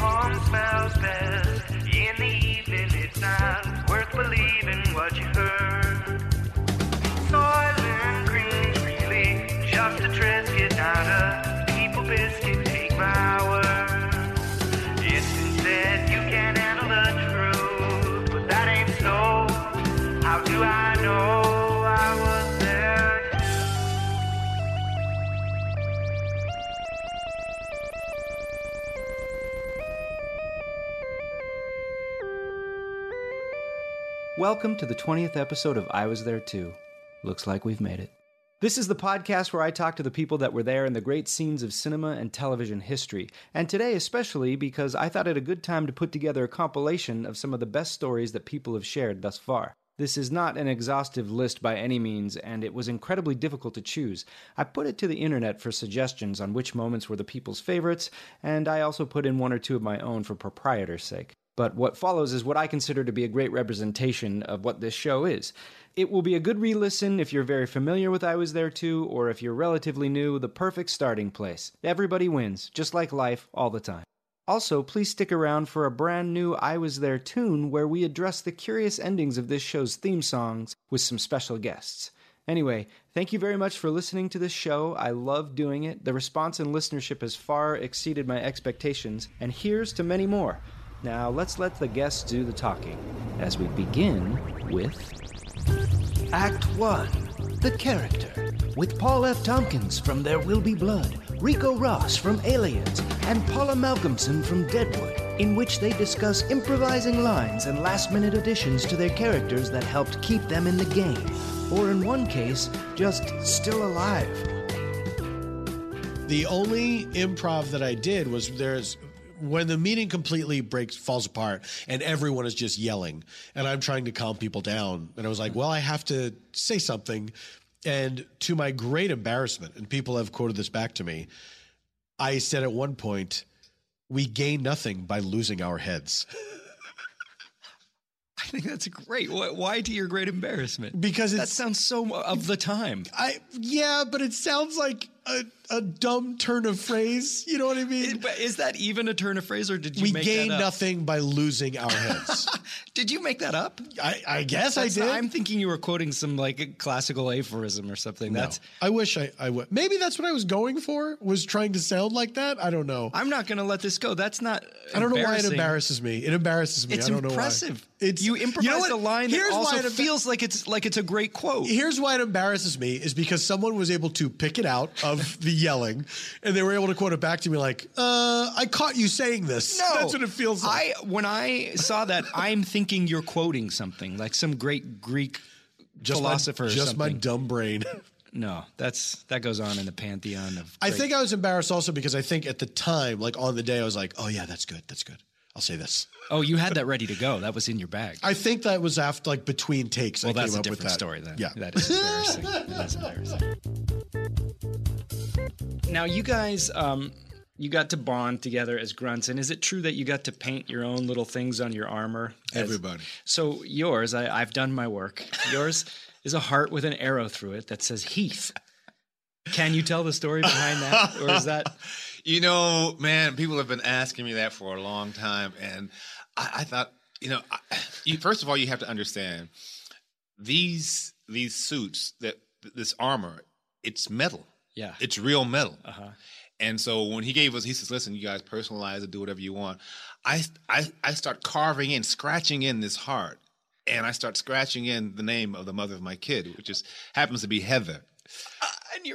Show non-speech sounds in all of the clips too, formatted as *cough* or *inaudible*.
Napalm smells best in the evening. It's not worth believing what you heard. Soylent Green's really just a Triscuit, not a people biscuit. Take my word. It's been said you can't handle the truth, but that ain't so. How do I know Welcome to the 20th episode of I Was There Too. Looks like we've made it. This is the podcast where I talk to the people that were there in the great scenes of cinema and television history. And today, especially because I thought it a good time to put together a compilation of some of the best stories that people have shared thus far. This is not an exhaustive list by any means, and it was incredibly difficult to choose. I put it to the internet for suggestions on which moments were the people's favorites, and I also put in one or two of my own for proprietor's sake. But what follows is what I consider to be a great representation of what this show is. It will be a good re listen if you're very familiar with I Was There Too, or if you're relatively new, the perfect starting place. Everybody wins, just like life, all the time. Also, please stick around for a brand new I Quiz There Too where we address the curious endings of this show's theme songs with some special guests. Anyway, thank you very much for listening to this show. I love doing it. The response and listenership has far exceeded my expectations, and here's to many more. Now, let's let the guests do the talking as we begin with Act 1 The Character. With Paul F. Tompkins from There Will Be Blood, Ricco Ross from Aliens, and Paula Malcomson from Deadwood, in which they discuss improvising lines and last minute additions to their characters that helped keep them in the game, or in one case, just still alive. The only improv that I did was there's when the meeting completely breaks falls apart and everyone is just yelling and I'm trying to calm people down and I was like, well, I have to say something and to my great embarrassment and people have quoted this back to me, I said at one point, we gain nothing by losing our heads. *laughs* I think that's great. Why, why to your great embarrassment? Because that sounds so of the time. I yeah, but it sounds like a, a dumb turn of phrase. You know what I mean? But is that even a turn of phrase, or did you we make gain that up? nothing by losing our heads. *laughs* Did you make that up? I, I guess I did. Not, I'm thinking you were quoting some like classical aphorism or something. No. That's. I wish I, I would. Maybe that's what I was going for. Was trying to sound like that. I don't know. I'm not going to let this go. That's not. I don't know why it embarrasses me. It embarrasses me. It's I don't impressive. know why. It's you improvised know what? a line Here's that also why it feels like it's like it's a great quote. Here's why it embarrasses me is because someone was able to pick it out of the yelling, and they were able to quote it back to me like, uh, "I caught you saying this." No, that's what it feels like. I when I saw that, I'm thinking you're quoting something like some great Greek just philosopher. my, just my dumb brain. *laughs* No, that's that goes on in the pantheon of. I think I was embarrassed also because I think at the time, like on the day, I was like, "Oh yeah, that's good. That's good. I'll say this." Oh, you had that ready to go. That was in your bag. I think that was after like between takes. well, I that's came a up different that. story then. Yeah, that is embarrassing. that is embarrassing. *laughs* Now, you guys, um, you got to bond together as grunts, and is it true that you got to paint your own little things on your armor? as- Everybody. So yours, I, I've done my work. Yours is a heart with an arrow through it that says Heath. Can you tell the story behind that, or is that? *laughs* You know, man, people have been asking me that for a long time, and I, I thought you know, I, you, first of all, you have to understand these these suits that this armor, it's metal. Yeah. It's real metal. Uh-huh. And so when he gave us, he says, "Listen, you guys personalize it, do whatever you want." I I I start carving in, scratching in this heart, and I start scratching in the name of the mother of my kid, which is happens to be Heather.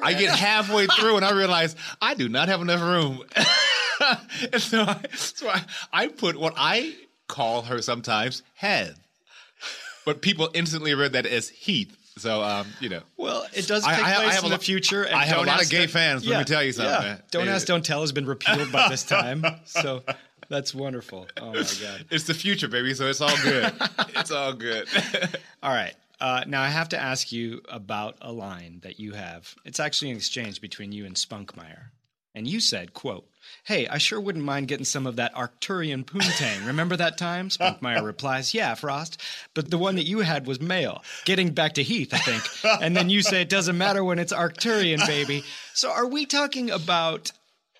I get *laughs* halfway through and I realize I do not have enough room. *laughs* and so, I, so I, I put what I call her sometimes Heath, but people instantly read that as Heath. So um, you know, Well, it does I- take I- I place have in a the lo- future. And I have a lot of gay fans. Let me tell you something, Yeah. man. Don't They- ask, don't tell has been repealed by this time. *laughs* So that's wonderful. Oh my god. it's the future, baby. So it's all good. it's all good. *laughs* All right. Uh, now I have to ask you about a line that you have. It's actually an exchange between you and Spunkmeyer. And you said, quote, Hey, I sure wouldn't mind getting some of that Arcturian poontang. Remember that time? Spunkmeyer replies, Yeah, Frost. But the one that you had was male. Getting back to Heath, I think. And then you say it doesn't matter when it's Arcturian, baby. So are we talking about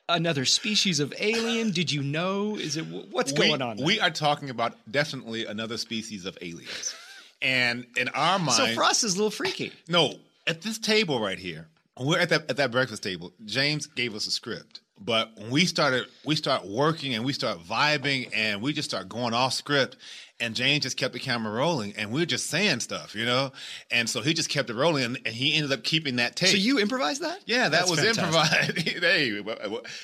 another species of alien? Did you know? Is it what's we, going on? there? We are talking about definitely another species of aliens, and in our mind, so Frost is a little freaky. No, at this table right here, we're at that at that breakfast table. James gave us a script, but when we started, we start working and we start vibing, and we just start going off script. And James just kept the camera rolling, and we were just saying stuff, you know. And so he just kept it rolling, and, and he ended up keeping that tape. So you improvised that? Yeah, that That's was fantastic. improvised. *laughs* hey,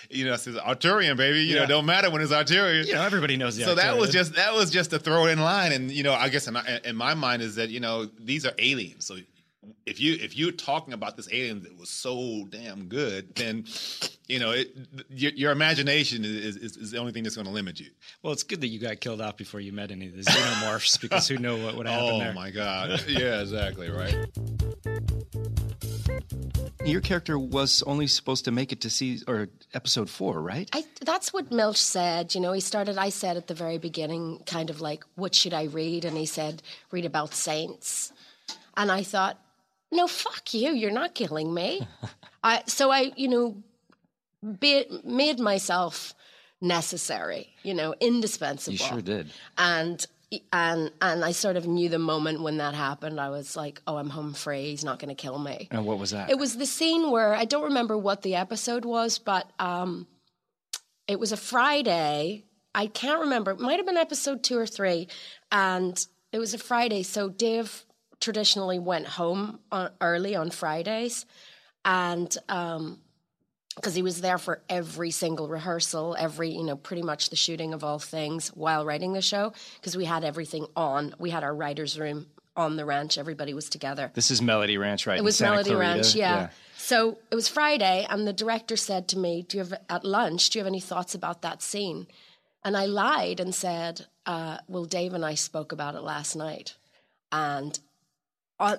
you know, it says Arturian, baby. You Yeah. know, don't matter when it's Arturian. You know, everybody knows the So that was just that was just a throw in line, and you know, I guess in in my mind is that you know these are aliens. So if you if you're talking about this alien that was so damn good, then you know it, your, your imagination is, is, is the only thing that's going to limit you. Well, it's good that you got killed off before you met any of the xenomorphs *laughs* because who knew what would happen Oh there. my god! Yeah, exactly right. Your character was only supposed to make it to see or episode four, right? I, that's what Milch said. You know, he started, I said at the very beginning, kind of like, what should I read? And he said, read about saints. And I thought, no, fuck you. You're not killing me. *laughs* I, so I, you know, be, made myself necessary, you know, indispensable. You sure did. And and and I sort of knew the moment when that happened. I was like, oh, I'm home free. He's not going to kill me. And what was that? It was the scene where I don't remember what the episode was, but um, it was a Friday. I can't remember. It might have been episode two or three, and it was a Friday. So Dave traditionally went home on, early on Fridays, and um, because he was there for every single rehearsal, every, you know, pretty much the shooting of all things while writing the show, because we had everything on. We had our writer's room on the ranch. Everybody was together. this is Melody Ranch, right? It was Melody Clarita? Ranch, yeah. So it was Friday, and the director said to me, "Do you have at lunch? Do you have any thoughts about that scene?" And I lied and said, uh, "Well, Dave and I spoke about it last night, and uh,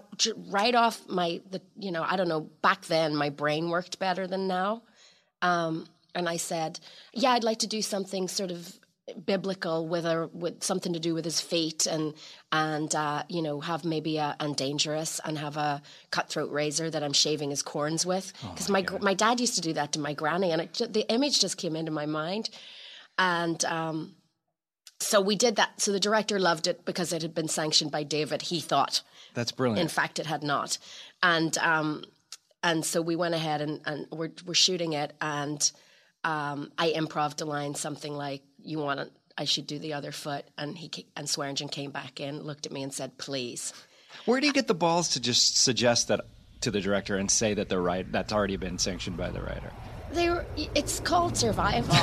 right off my, the, you know, I don't know. Back then, my brain worked better than now, um, and I said, "Yeah, I'd like to do something sort of." biblical with a with something to do with his feet and and uh, you know have maybe a and dangerous and have a cutthroat razor that I'm shaving his corns with because my gr my dad used to do that to my granny and it, the image just came into my mind and um, so we did that so the director loved it because it had been sanctioned by David he thought That's brilliant. in fact, it had not. And um, and so we went ahead and, and we're, we're shooting it. And um, I improved a line, something like, "You want to, I should do the other foot." And he and Swearengen came back in, looked at me, and said, "Please." Where do you get the balls to just suggest that to the director and say that they're right? That's already been sanctioned by the writer. They were, it's called survival. *laughs*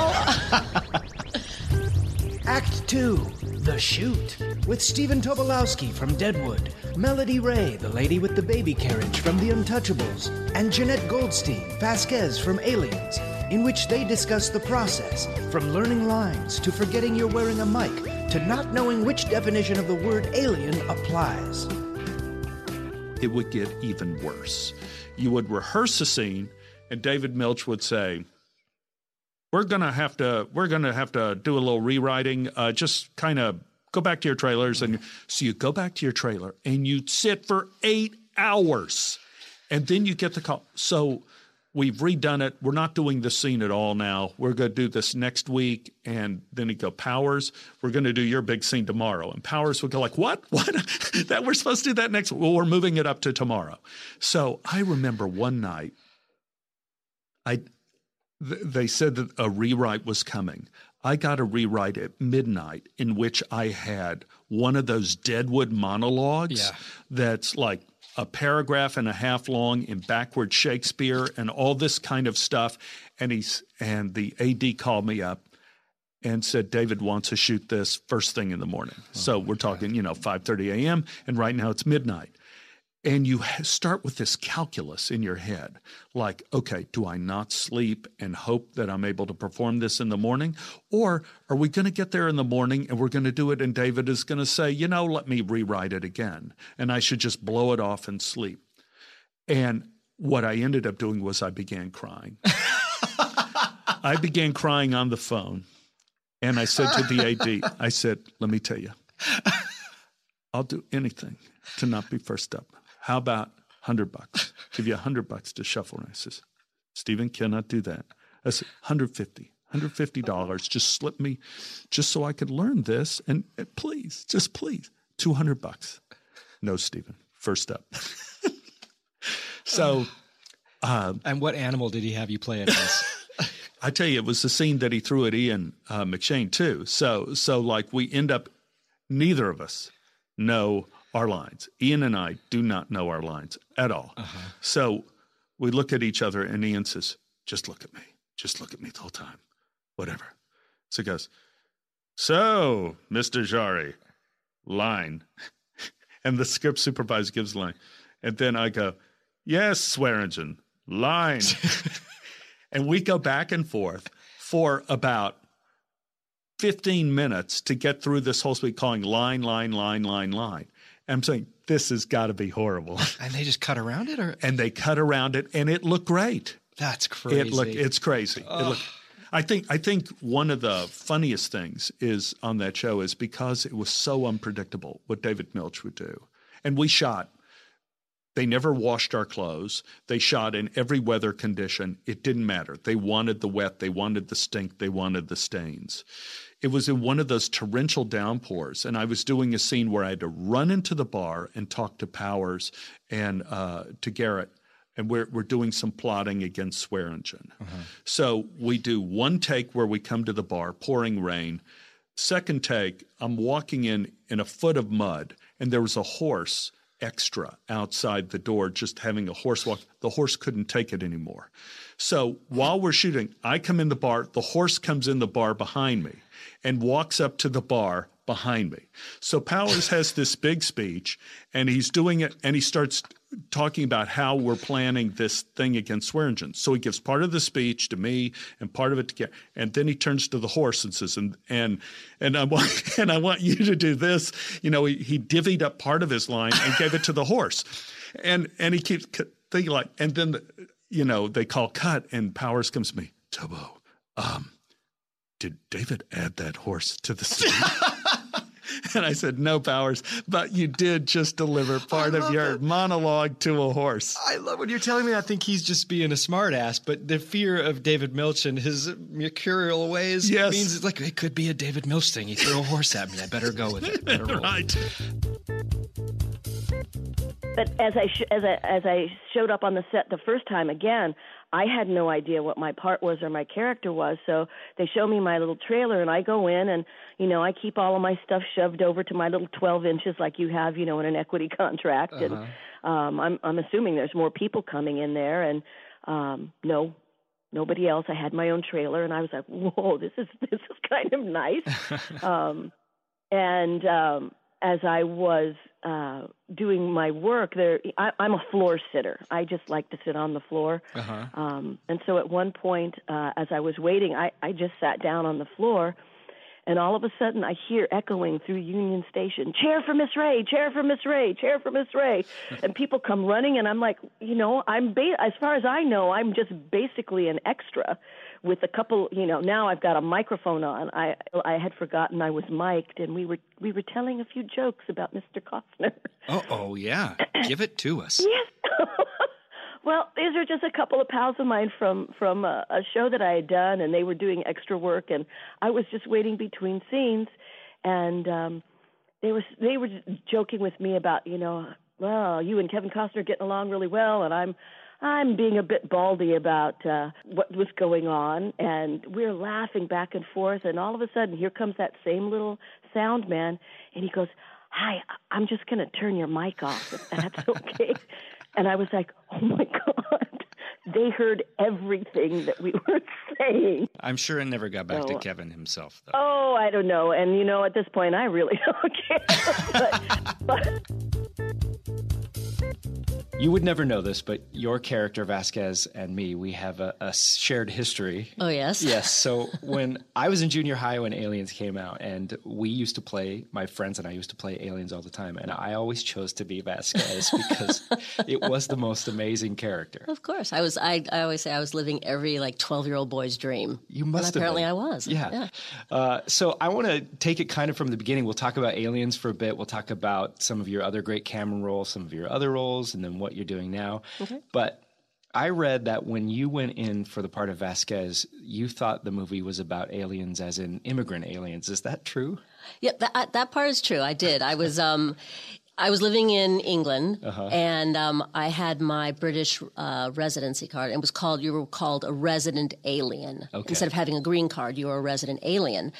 Act 2 The Shoot with Stephen Tobolowsky from Deadwood, Melody Ray, the lady with the baby carriage from The Untouchables, and Jenette Goldstein, Vasquez from Aliens, in which they discuss the process from learning lines to forgetting you're wearing a mic to not knowing which definition of the word alien applies. it would get even worse. You would rehearse a scene, and David Milch would say, "We're gonna have to, we're gonna have to do a little rewriting. Uh, just kind of go back to your trailers." And so you go back to your trailer, and you sit for eight hours, and then you get the call. So we've redone it. We're not doing the scene at all now. We're going to do this next week. And then he'd go, Powers, we're going to do your big scene tomorrow. And Powers would go like, what? *laughs* What? that we're supposed to do that next? Well, we're moving it up to tomorrow. So I remember one night, I th- they said that a rewrite was coming. I got a rewrite at midnight in which I had one of those Deadwood monologues Yeah. that's like a paragraph and a half long in backward Shakespeare and all this kind of stuff. And he's and the AD called me up and said David wants to shoot this first thing in the morning. Oh so we're talking, you know, 5:30 a.m. and right now it's midnight. And you start with this calculus in your head like, okay, do I not sleep and hope that I'm able to perform this in the morning? Or are we going to get there in the morning and we're going to do it and David is going to say, you know, let me rewrite it again and I should just blow it off and sleep? And what I ended up doing was I began crying. I began crying on the phone and I said to the AD, I said, let me tell you, I'll do anything to not be first up. How about 100 bucks? Give you 100 bucks to shuffle And I says, Stephen cannot do that. I said, 150. $150. Just slip me just so I could learn this. And, and please, just please, 200 bucks. No, Stephen, first up. *laughs* so, um, And what animal did he have you play it as? *laughs* I tell you, it was the scene that he threw at Ian uh, McShane too. So, so like we end up, neither of us know our lines. Ian and I do not know our lines at all. Uh-huh. So we look at each other, and Ian says, "Just look at me. Just look at me the whole time. Whatever." So he goes, "So, Mister Jarry, line," *laughs* and the script supervisor gives line, and then I go, "Yes, Swearengen, line." *laughs* and we go back and forth for about 15 minutes to get through this whole speech calling line, line, line, line, line. And I'm saying, this has got to be horrible. *laughs* and they just cut around it, or and they cut around it and it looked great. that's crazy. It looked, it's crazy. It looked, I think, I think one of the funniest things is on that show is because it was so unpredictable what David Milch would do. And we shot they never washed our clothes. They shot in every weather condition. It didn't matter. They wanted the wet, they wanted the stink, they wanted the stains. It was in one of those torrential downpours, and I was doing a scene where I had to run into the bar and talk to Powers and uh, to Garrett, and we're we're doing some plotting against Swearengen. So we do one take where we come to the bar, pouring rain. Second take, I'm walking in in a foot of mud, and there was a horse extra outside the door just having a horse walk. The horse couldn't take it anymore. So while we're shooting, I come in the bar, the horse comes in the bar behind me and walks up to the bar behind me. So Powers has this big speech and he's doing it and he starts talking about how we're planning this thing against Swearengen. So he gives part of the speech to me and part of it to Gary. And then he turns to the horse and says, and and and I want *laughs* and I want you to do this. You know, he, he divvied up part of his line and gave it to the horse. And and he keeps thinking like, and then you know, they call cut and Powers comes to me, Tobo, um, did David add that horse to the scene? *laughs* and I said, No, Powers, but you did just deliver part of your monologue to a horse. I love when you're telling me. I think he's just being a smartass, but the fear of David Milch and his mercurial ways Yes. means it's like it could be a David Milch thing. He threw a horse at me. I better go with it. *laughs* Better right. But as I sh- as I as I showed up on the set the first time again, I had no idea what my part was or my character was. So they show me my little trailer, and I go in, and you know I keep all of my stuff shoved over to my little 12 inches, like you have, you know, in an equity *laughs* contract. And um, I'm I'm assuming there's more people coming in there, and um, no. Nobody else. I had my own trailer, and I was like, "Whoa, this is *laughs* this is kind of nice." *laughs* um, and um, as I was uh, doing my work, there I, I'm a floor sitter. I just like to sit on the floor. Uh-huh. Um, and so at one point, uh, as I was waiting, I, I just sat down on the floor, and all of a sudden I hear echoing through Union Station, "Chair for Miss Ray, chair for Miss Ray, chair for Miss Ray," *laughs* and people come running, and I'm like, you know, I'm ba- as far as I know, I'm just basically an extra. With a couple, you know, now I've got a microphone on. I I had forgotten I was mic'd, and we were we were telling a few jokes about Mr. Costner. Oh, oh yeah. *coughs* Give it to us. Yes. *laughs* Well, these are just a couple of pals of mine from from a, a show that I had done, and they were doing extra work, and I was just waiting between scenes, and um they were they were joking with me about you know, well, you and Kevin Costner are getting along really well, and I'm I'm being a bit baldy about uh, what was going on, and we're laughing back and forth, and all of a sudden, here comes that same little sound man, and he goes, "Hi, I'm just going to turn your mic off if that's *laughs* okay." and I was like, "Oh my god!" They heard everything that we were *laughs* saying. I'm sure it never got back So- to Kevin himself, though. Oh, I don't know. And you know, at this point, I really *laughs* don't care. but, but You would never know this, but your character Vasquez and me, we have a, a shared history. Oh, yes? *laughs* Yes. So when I was in junior high when Aliens came out, and we used to play, my friends and I used to play Aliens all the time, and I always chose to be Vasquez *laughs* because it was the most amazing character. Of course, I was. I, I always say I was living every like twelve year old boy's dream. You must have And apparently been. I was. Yeah. Uh, so I want to take it kind of from the beginning. We'll talk about aliens for a bit. We'll talk about some of your other great Cameron roles, some of your other roles, and then what you're doing now. Okay. But I read that when you went in for the part of Vasquez, you thought the movie was about aliens, as in immigrant aliens. Is that true? Yeah, that that part is true. I did. I was um, I was living in England, Uh-huh. and um, I had my British uh, residency card. It was called you were called a resident alien Okay. instead of having a green card. You were a resident alien,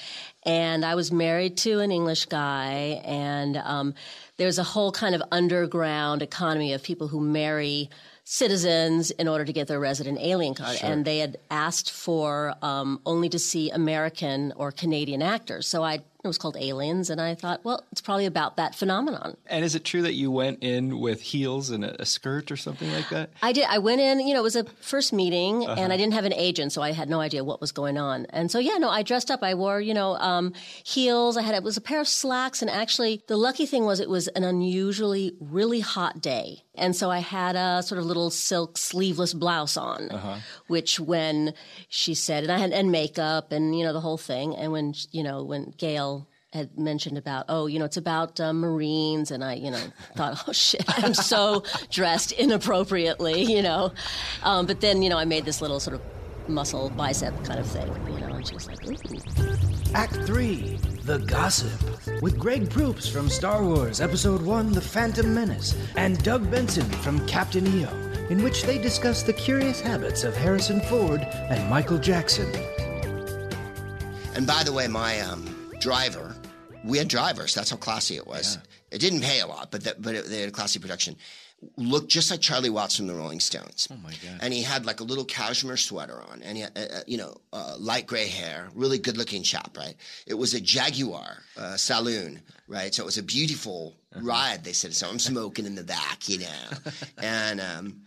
and I was married to an English guy, and um, there's a whole kind of underground economy of people who marry citizens in order to get their resident alien card. And they had asked for um, only to see American or Canadian actors. So I it was called Aliens, and I thought, well, it's probably about that phenomenon. And is it true that you went in with heels and a, a skirt or something like that? I did. I went in, you know, it was a first meeting, Uh-huh. and I didn't have an agent, so I had no idea what was going on. And so, yeah, no, I dressed up. I wore, you know, um, heels. I had it was a pair of slacks, and actually, the lucky thing was it was an unusually really hot day, and so I had a sort of little silk sleeveless blouse on, Uh-huh. which when she said, and I had and makeup, and you know, the whole thing, and when you know, when Gail had mentioned about, oh, you know, it's about uh, Marines, and I, you know, *laughs* thought, oh shit, I'm so dressed inappropriately, you know. Um, but then, you know, I made this little sort of muscle bicep kind of thing, you know, and she was like, ooh. Act 3 The Gossip. With Greg Proops from Star Wars Episode 1 The Phantom Menace and Doug Benson from Captain EO, in which they discuss the curious habits of Harrison Ford and Michael Jackson. And by the way, my um, driver, we had drivers. That's how classy it was. It didn't pay a lot, but that, but it, they had a classy production. Looked just like Charlie Watts from the Rolling Stones. Oh my god! And he had like a little cashmere sweater on, and he had, uh, uh, you know, uh, light gray hair. Really good-looking chap, right? It was a Jaguar uh, saloon, right? So it was a beautiful ride. They said so. I'm smoking in the back, you know, *laughs* and um,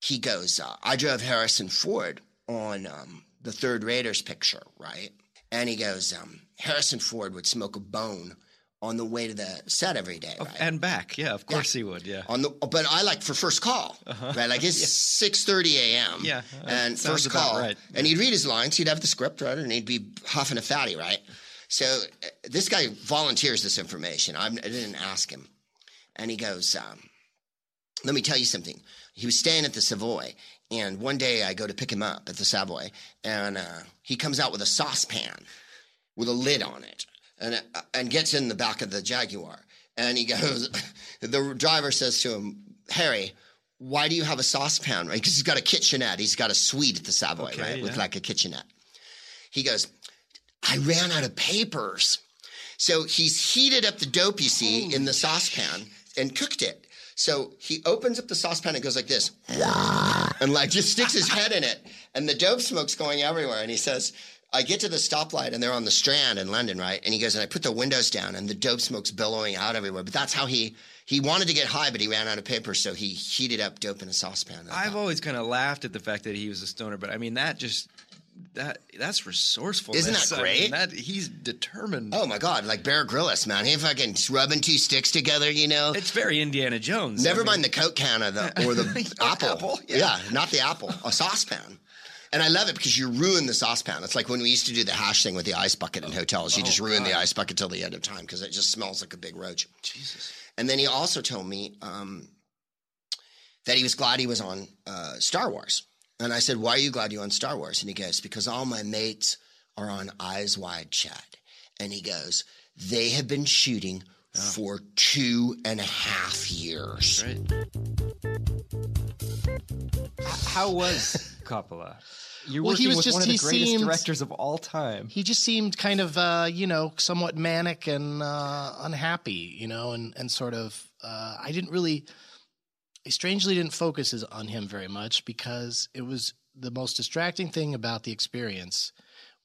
he goes, uh, I drove Harrison Ford on um, the third Raiders picture, right? And he goes, um, Harrison Ford would smoke a bone on the way to the set every day, right? And back, yeah, of course he would, yeah. on the, but I like for first call, right? Like it's *laughs* six thirty a.m. Yeah, uh, and first call, right. and he'd read his lines. He'd have the script, right, and he'd be huffing a fatty, right? So uh, this guy volunteers this information. I'm, I didn't ask him, and he goes, um, "Let me tell you something." He was staying at the Savoy, and one day I go to pick him up at the Savoy, and uh, he comes out with a saucepan with a lid on it and uh, and gets in the back of the Jaguar. And he goes, *laughs* the driver says to him, Harry, why do you have a saucepan? Right? Because he's got a kitchenette. He's got a suite at the Savoy, Okay, right? With like a kitchenette. He goes, I ran out of papers. So he's heated up the dope you see in the saucepan and cooked it. So he opens up the saucepan and goes like this, *laughs* and like just sticks his head in it, and the dope smoke's going everywhere. And he says, I get to the stoplight and they're on the Strand in London, right? And he goes, and I put the windows down and the dope smoke's billowing out everywhere. But that's how he he wanted to get high, but he ran out of paper, so he heated up dope in a saucepan. I've always kind of laughed at the fact that he was a stoner, but I mean that just that that's resourceful. Isn't that I mean, great? that he's determined. Oh my God, like Bear Grylls, man. He fucking rubbing two sticks together, you know. It's very Indiana Jones. Never I mean- mind the Coke can or the or the *laughs* apple. apple, yeah. yeah. not the apple. A saucepan. And I love it because you ruin the saucepan. It's like when we used to do the hash thing with the ice bucket in hotels. You just ruin the ice bucket till the end of time because it just smells like a big roach. Jesus. And then he also told me um, that he was glad he was on uh, Star Wars. And I said, Why are you glad you're on Star Wars? And he goes, Because all my mates are on Eyes Wide Shut. And he goes, They have been shooting for two and a half years. Right. How was Coppola? You're Well, he was with just- one of the he greatest seemed- directors of all time. He just seemed kind of, uh, you know, somewhat manic and uh, unhappy, you know, and, and sort of. Uh, I didn't really, I strangely didn't focus on him very much because it was the most distracting thing about the experience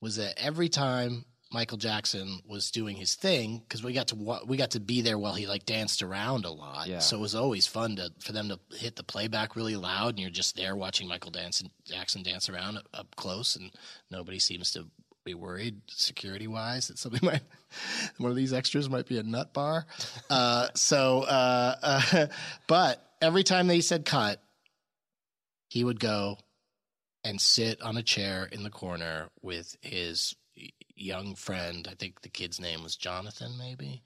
was that every time Michael Jackson was doing his thing, because we got to we got to be there while he like danced around a lot, Yeah. so it was always fun to for them to hit the playback really loud, and you're just there watching Michael dance Jackson dance around up, close, and nobody seems to be worried security wise that somebody *laughs* might one of these extras might be a nut bar. *laughs* Uh, so, uh, uh, but every time they said cut, he would go and sit on a chair in the corner with his young friend. I think the kid's name was Jonathan, maybe.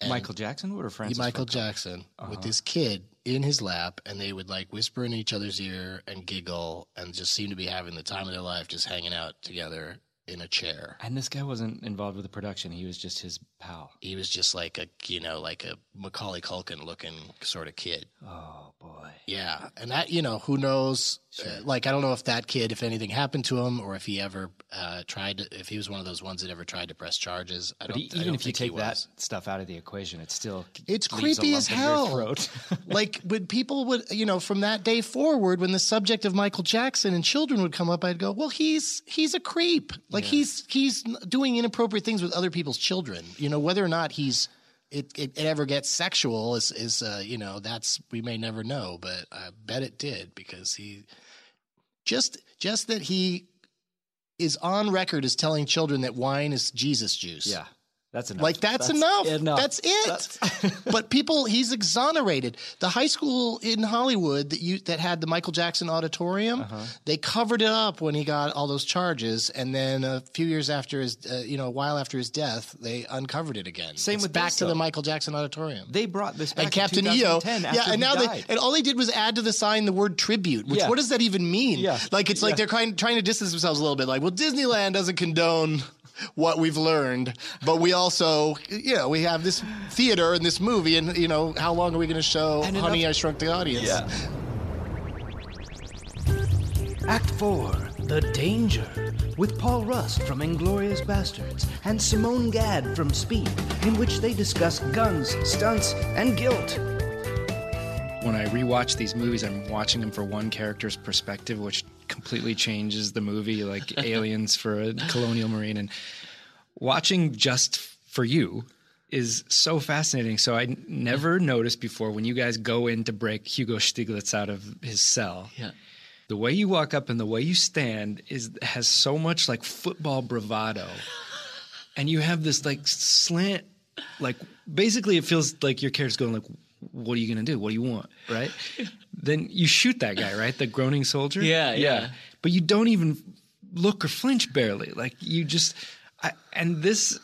And Michael Jackson would or Francis Michael Ford Jackson with Uh-huh. his kid in his lap, and they would like whisper in each other's ear and giggle, and just seem to be having the time of their life, just hanging out together in a chair. And this guy wasn't involved with the production. He was just his pal. He was just like a you know like a Macaulay Culkin looking sort of kid. Oh boy. Yeah, and that you know who knows. Uh, like I don't know if that kid, if anything happened to him, or if he ever uh, tried, to, if he was one of those ones that ever tried to press charges. I But don't. e- I even don't if you take that stuff out of the equation, it's still It's creepy as hell. throat. *laughs* like *laughs* when people would, you know, from that day forward, when the subject of Michael Jackson and children would come up, I'd go, "Well, he's he's a creep. Like he's he's doing inappropriate things with other people's children. You know, whether or not he's it, it, it ever gets sexual is is uh, you know that's we may never know, but I bet it did because he just just that he is on record as telling children that wine is Jesus juice. yeah, that's enough. Like that's, That's enough. enough. That's it. *laughs* but people, he's exonerated. The high school in Hollywood that you that had the Michael Jackson Auditorium, Uh-huh. they covered it up when he got all those charges, and then a few years after his, uh, you know, a while after his death, they uncovered it again. Same It's with back this, to the. Michael Jackson Auditorium. They brought this back and Captain in EO, 2010 yeah, and now died. they and all they did was add to the sign the word tribute. Which Yeah. what does that even mean? Yeah. like it's like they're trying trying to distance themselves a little bit. Like, well, Disneyland doesn't condone what we've learned, but we also, you know, we have this theater and this movie, and you know, how long are we going to show And Honey, enough- I Shrunk the Audience? Yeah. Act 4 The Danger with Paul Rust from Inglourious Basterds and Simone Gad from Speed, in which they discuss guns, stunts, and guilt. when I rewatch these movies, I'm watching them for one character's perspective, which completely changes the movie, like *laughs* Aliens for a Colonial Marine. And watching just for you is so fascinating. So I never noticed before when you guys go in to break Hugo Stiglitz out of his cell. Yeah. The way you walk up and the way you stand is has so much like football bravado. *laughs* and you have this like slant like basically it feels like your character's going like what are you going to do? What do you want? Right? *laughs* then you shoot that guy, right? The groaning soldier? Yeah, yeah. But you don't even look or flinch barely. Like you just I, and this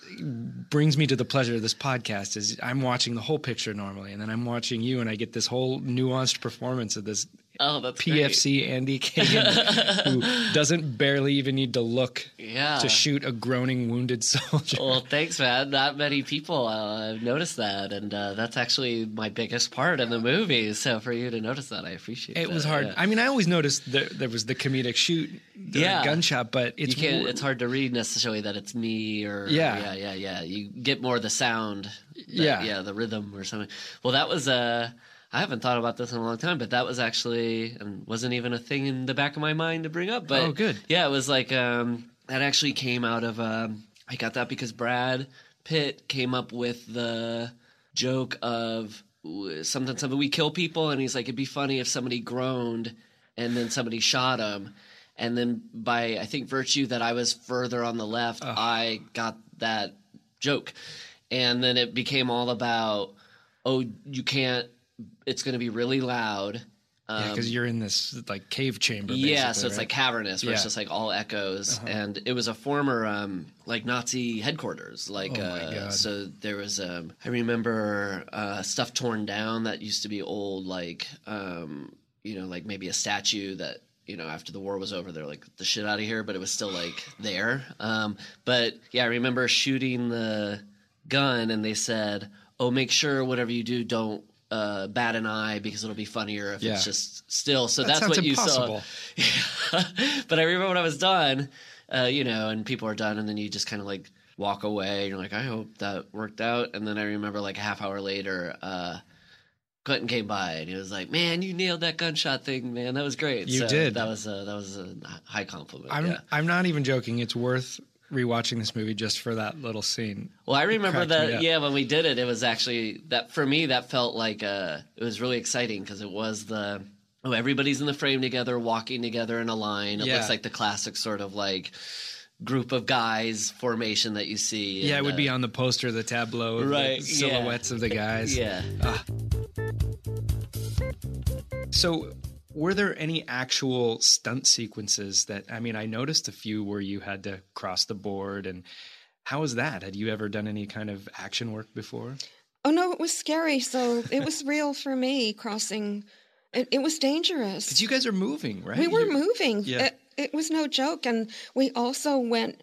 brings me to the pleasure of this podcast is I'm watching the whole picture normally and then I'm watching you and I get this whole nuanced performance of this Oh, that's PFC Andy *laughs* Kagan who doesn't barely even need to look Yeah. to shoot a groaning wounded *laughs* soldier. Well, thanks, man. Not many people uh, have noticed that, and uh, that's actually my biggest part in the movie. So for you to notice that, I appreciate it. It was hard. I mean, I always noticed that there was the comedic shoot, the Yeah. gunshot, but it's you can't. more- It's hard to read necessarily that it's me or Yeah. yeah, yeah, yeah. You get more the sound, Yeah. yeah, the rhythm or something. Well, that was Uh, I haven't thought about this in a long time, but that was actually and wasn't even a thing in the back of my mind to bring up. But Oh, good. Yeah, it was like um, that actually came out of. Um, I got that because Brad Pitt came up with the joke of something something we kill people, and he's like, it'd be funny if somebody groaned and then somebody shot him. And then by I think virtue that I was further on the left, I got that joke. And then it became all about, oh, you can't. It's going to be really loud. Yeah, because Um, you're in this like cave chamber. yeah, so it's right? like cavernous, where it's just like all echoes, Uh-huh. and it was a former um, like Nazi headquarters. Like, Oh uh, so there was um, I remember uh, stuff torn down that used to be old, like um, you know, like maybe a statue that you know after the war was over, they're like the shit out of here, but it was still like *sighs* there. Um, but yeah, I remember shooting the gun, and they said, "Oh, make sure whatever you do, don't." Uh, bat an eye because it'll be funnier if Yeah. it's just still. So That that's what you impossible. saw. *laughs* but I remember when I was done, uh, you know, and people are done, and then you just kind of like walk away. You're like, I hope that worked out. And then I remember like a half hour later, uh, Quentin came by and he was like, "Man, you nailed that gunshot thing, man. That was great." You So did. That was a, that was a high compliment. I'm yeah. I'm not even joking. It's worth rewatching this movie just for that little scene. Well, I remember that. Yeah, when we did it, it was actually that for me. That felt like uh, it was really exciting because it was the oh, everybody's in the frame together, walking together in a line. It Yeah. looks like the classic sort of like group of guys formation that you see. Yeah, it would uh, be on the poster, the tableau, Right, the yeah. silhouettes of the guys. *laughs* Yeah. Ah. So, were there any actual stunt sequences that? I mean, I noticed a few where you had to cross the board, and how was that? Had you ever done any kind of action work before? Oh no, it was scary. So it was real for me crossing. It, it was dangerous. Because you guys are moving, right? We were You're- moving. Yeah. It, it was no joke, and we also went.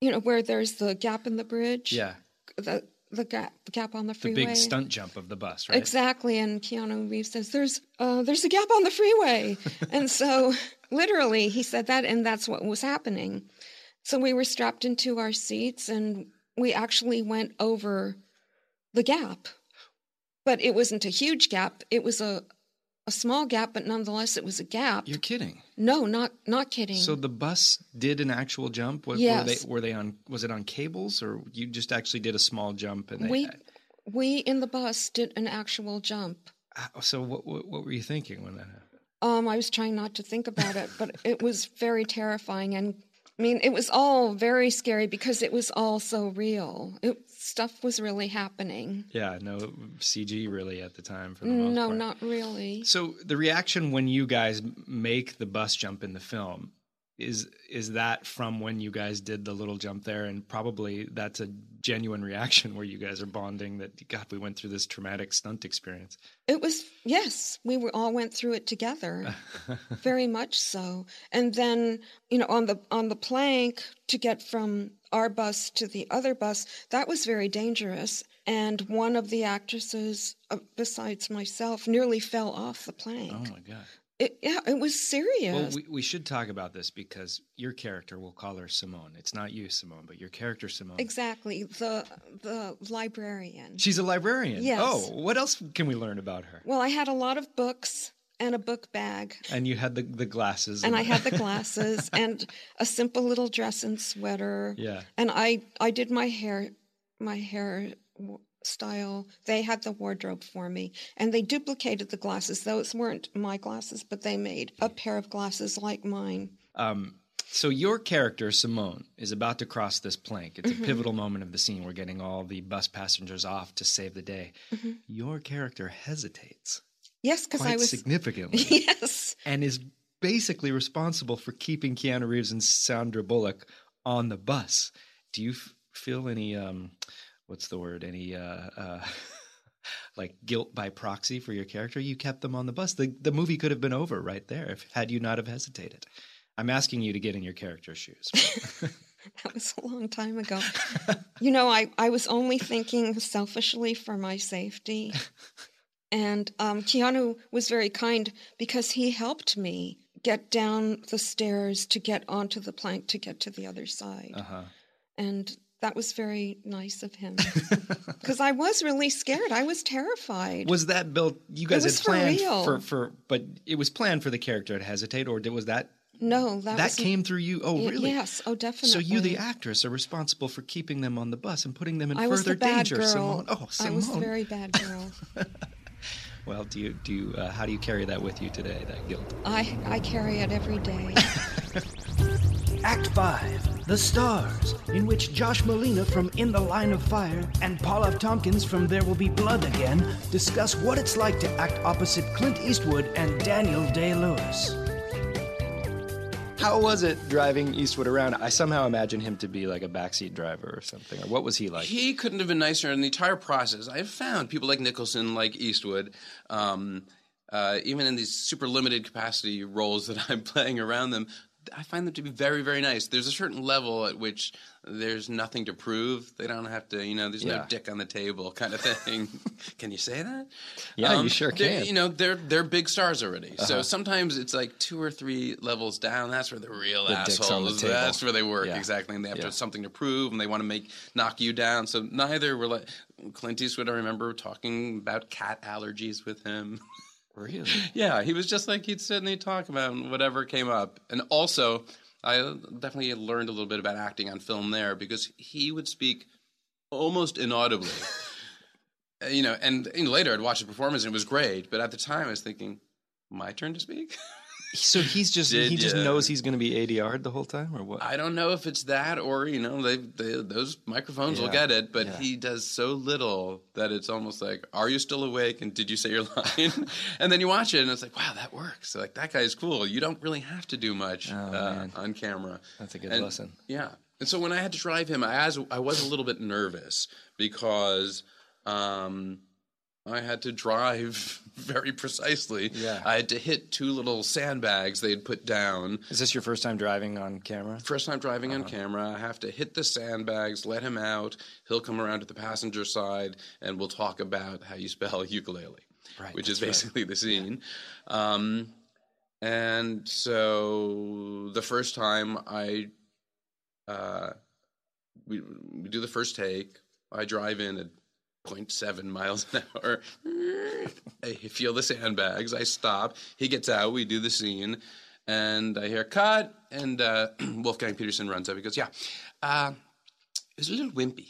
You know where there's the gap in the bridge. Yeah, The the gap the gap on the freeway. the big stunt jump of the bus, right? Exactly, and Keanu Reeves says, "There's uh, there's a gap on the freeway," *laughs* and so literally he said that, and that's what was happening. So we were strapped into our seats, and we actually went over the gap, but it wasn't a huge gap. It was a a small gap, but nonetheless, it was a gap. You're kidding. No, not not kidding. So the bus did an actual jump. What, Were Yes. they were they on? Was it on cables, or you just actually did a small jump? And they, we we in the bus did an actual jump. so what, what what were you thinking when that happened? Um, I was trying not to think about it, but it was very terrifying, and I mean, it was all very scary because it was all so real. It, stuff was really happening. Yeah, no CG really at the time for the mm, most No, part. not really. So the reaction when you guys make the bus jump in the film is is that from when you guys did the little jump there, and probably that's a genuine reaction where you guys are bonding that God we went through this traumatic stunt experience. It was yes, we were all went through it together, *laughs* very much so. And then you know on the on the plank to get from our bus to the other bus, that was very dangerous. And one of the actresses, uh, besides myself, nearly fell off the plank. Oh my God. It, yeah, it was serious. Well, we, we should talk about this because your character, we'll call her Simone. It's not you, Simone, but your character, Simone. exactly the the librarian. She's a librarian. Yes. Oh, what else can we learn about her? Well, I had a lot of books and a book bag, And you had the, the glasses. and I had the *laughs* glasses and a simple little dress and sweater. Yeah. And I I did my hair my hair style. They had the wardrobe for me, and they duplicated the glasses. Those weren't my glasses, but they made a pair of glasses like mine. Um, so your character, Simone, is about to cross this plank. It's Mhm. a pivotal moment of the scene. We're getting all the bus passengers off to save the day. Mhm. Your character hesitates Yes, because quite I was significantly *laughs* yes. and is basically responsible for keeping Keanu Reeves and Sandra Bullock on the bus. Do you f- feel any, um, what's the word, any uh, uh, *laughs* like guilt by proxy for your character? You kept them on the bus. The, the movie could have been over right there if had you not have hesitated. I'm asking you to get in your character's shoes. *laughs* That was a long time ago. you know, I, I was only thinking selfishly for my safety. And um, Keanu was very kind because he helped me get down the stairs to get onto the plank to get to the other side. Uh-huh. And that was very nice of him *laughs* because I was really scared. I was terrified. Was that built? You guys was had for real. for, for, but it was planned for the character to hesitate, or did, was that no, that, that came through you? Oh, Y- really? Yes. Oh, definitely. So you, the actress, are responsible for keeping them on the bus and putting them in I was further the bad danger. girl. Simone. Oh, I Simone. was the very bad girl. *laughs* Well, do you do you, uh, how do you carry that with you today? That guilt. I I carry it every day. *laughs* Act 5 The Stars, in which Josh Malina from In the Line of Fire and Paul F. Tompkins from There Will Be Blood Again discuss what it's like to act opposite Clint Eastwood and Daniel Day Lewis. How was it driving Eastwood around? I somehow imagine him to be like a backseat driver or something. Or what was he like? He couldn't have been nicer in the entire process. I've found people like Nicholson, like Eastwood, um, uh, even in these super limited capacity roles that *laughs* I'm playing around them, I find them to be very, very nice. There's a certain level at which there's nothing to prove. They don't have to, you know, there's no dick on the table kind of thing. *laughs* can you say that? Yeah, you sure can. You know, they're they're big stars already. So Uh-huh. sometimes it's like two or three levels down. That's where the real The assholes. That's where they work Yeah. exactly, and they have to have something to prove, and they want to make knock you down. So neither were like Clint Eastwood. I remember talking about cat allergies with him. *laughs* Really? *laughs* Yeah, he was just like he'd sit and he'd talk about whatever came up. And also, I definitely learned a little bit about acting on film there because he would speak almost inaudibly. *laughs* You know, and, and later I'd watch the performance and it was great, but at the time I was thinking, my turn to speak? *laughs* So he's just Did he just ya? knows he's going to be ADR'd the whole time, or what? I don't know if it's that or you know they, they those microphones will Yeah. get it, but Yeah. he does so little that it's almost like, are you still awake? And did you say your *laughs* line? and then you watch it and it's like, wow, that works. like that guy's cool. You don't really have to do much uh, on camera. Oh, That's a good And- lesson. Yeah. And so when I had to drive him, I, as, I was a little bit nervous because um, I had to drive *laughs* very precisely. Yeah. I had to hit two little sandbags they had put down. Is this your first time driving on camera? First time driving Uh-huh. on camera. I have to hit the sandbags, let him out. He'll come around to the passenger side, and we'll talk about how you spell *laughs* ukulele, Right, which is that's right. basically the scene. Um, and so the first time I, uh, we, we do the first take. I drive in at 0.7 miles an hour. *laughs* I feel the sandbags. I stop. He gets out. We do the scene. And I hear cut. And uh, *clears throat* Wolfgang Petersen runs up. He goes, Yeah, uh, it was a little wimpy.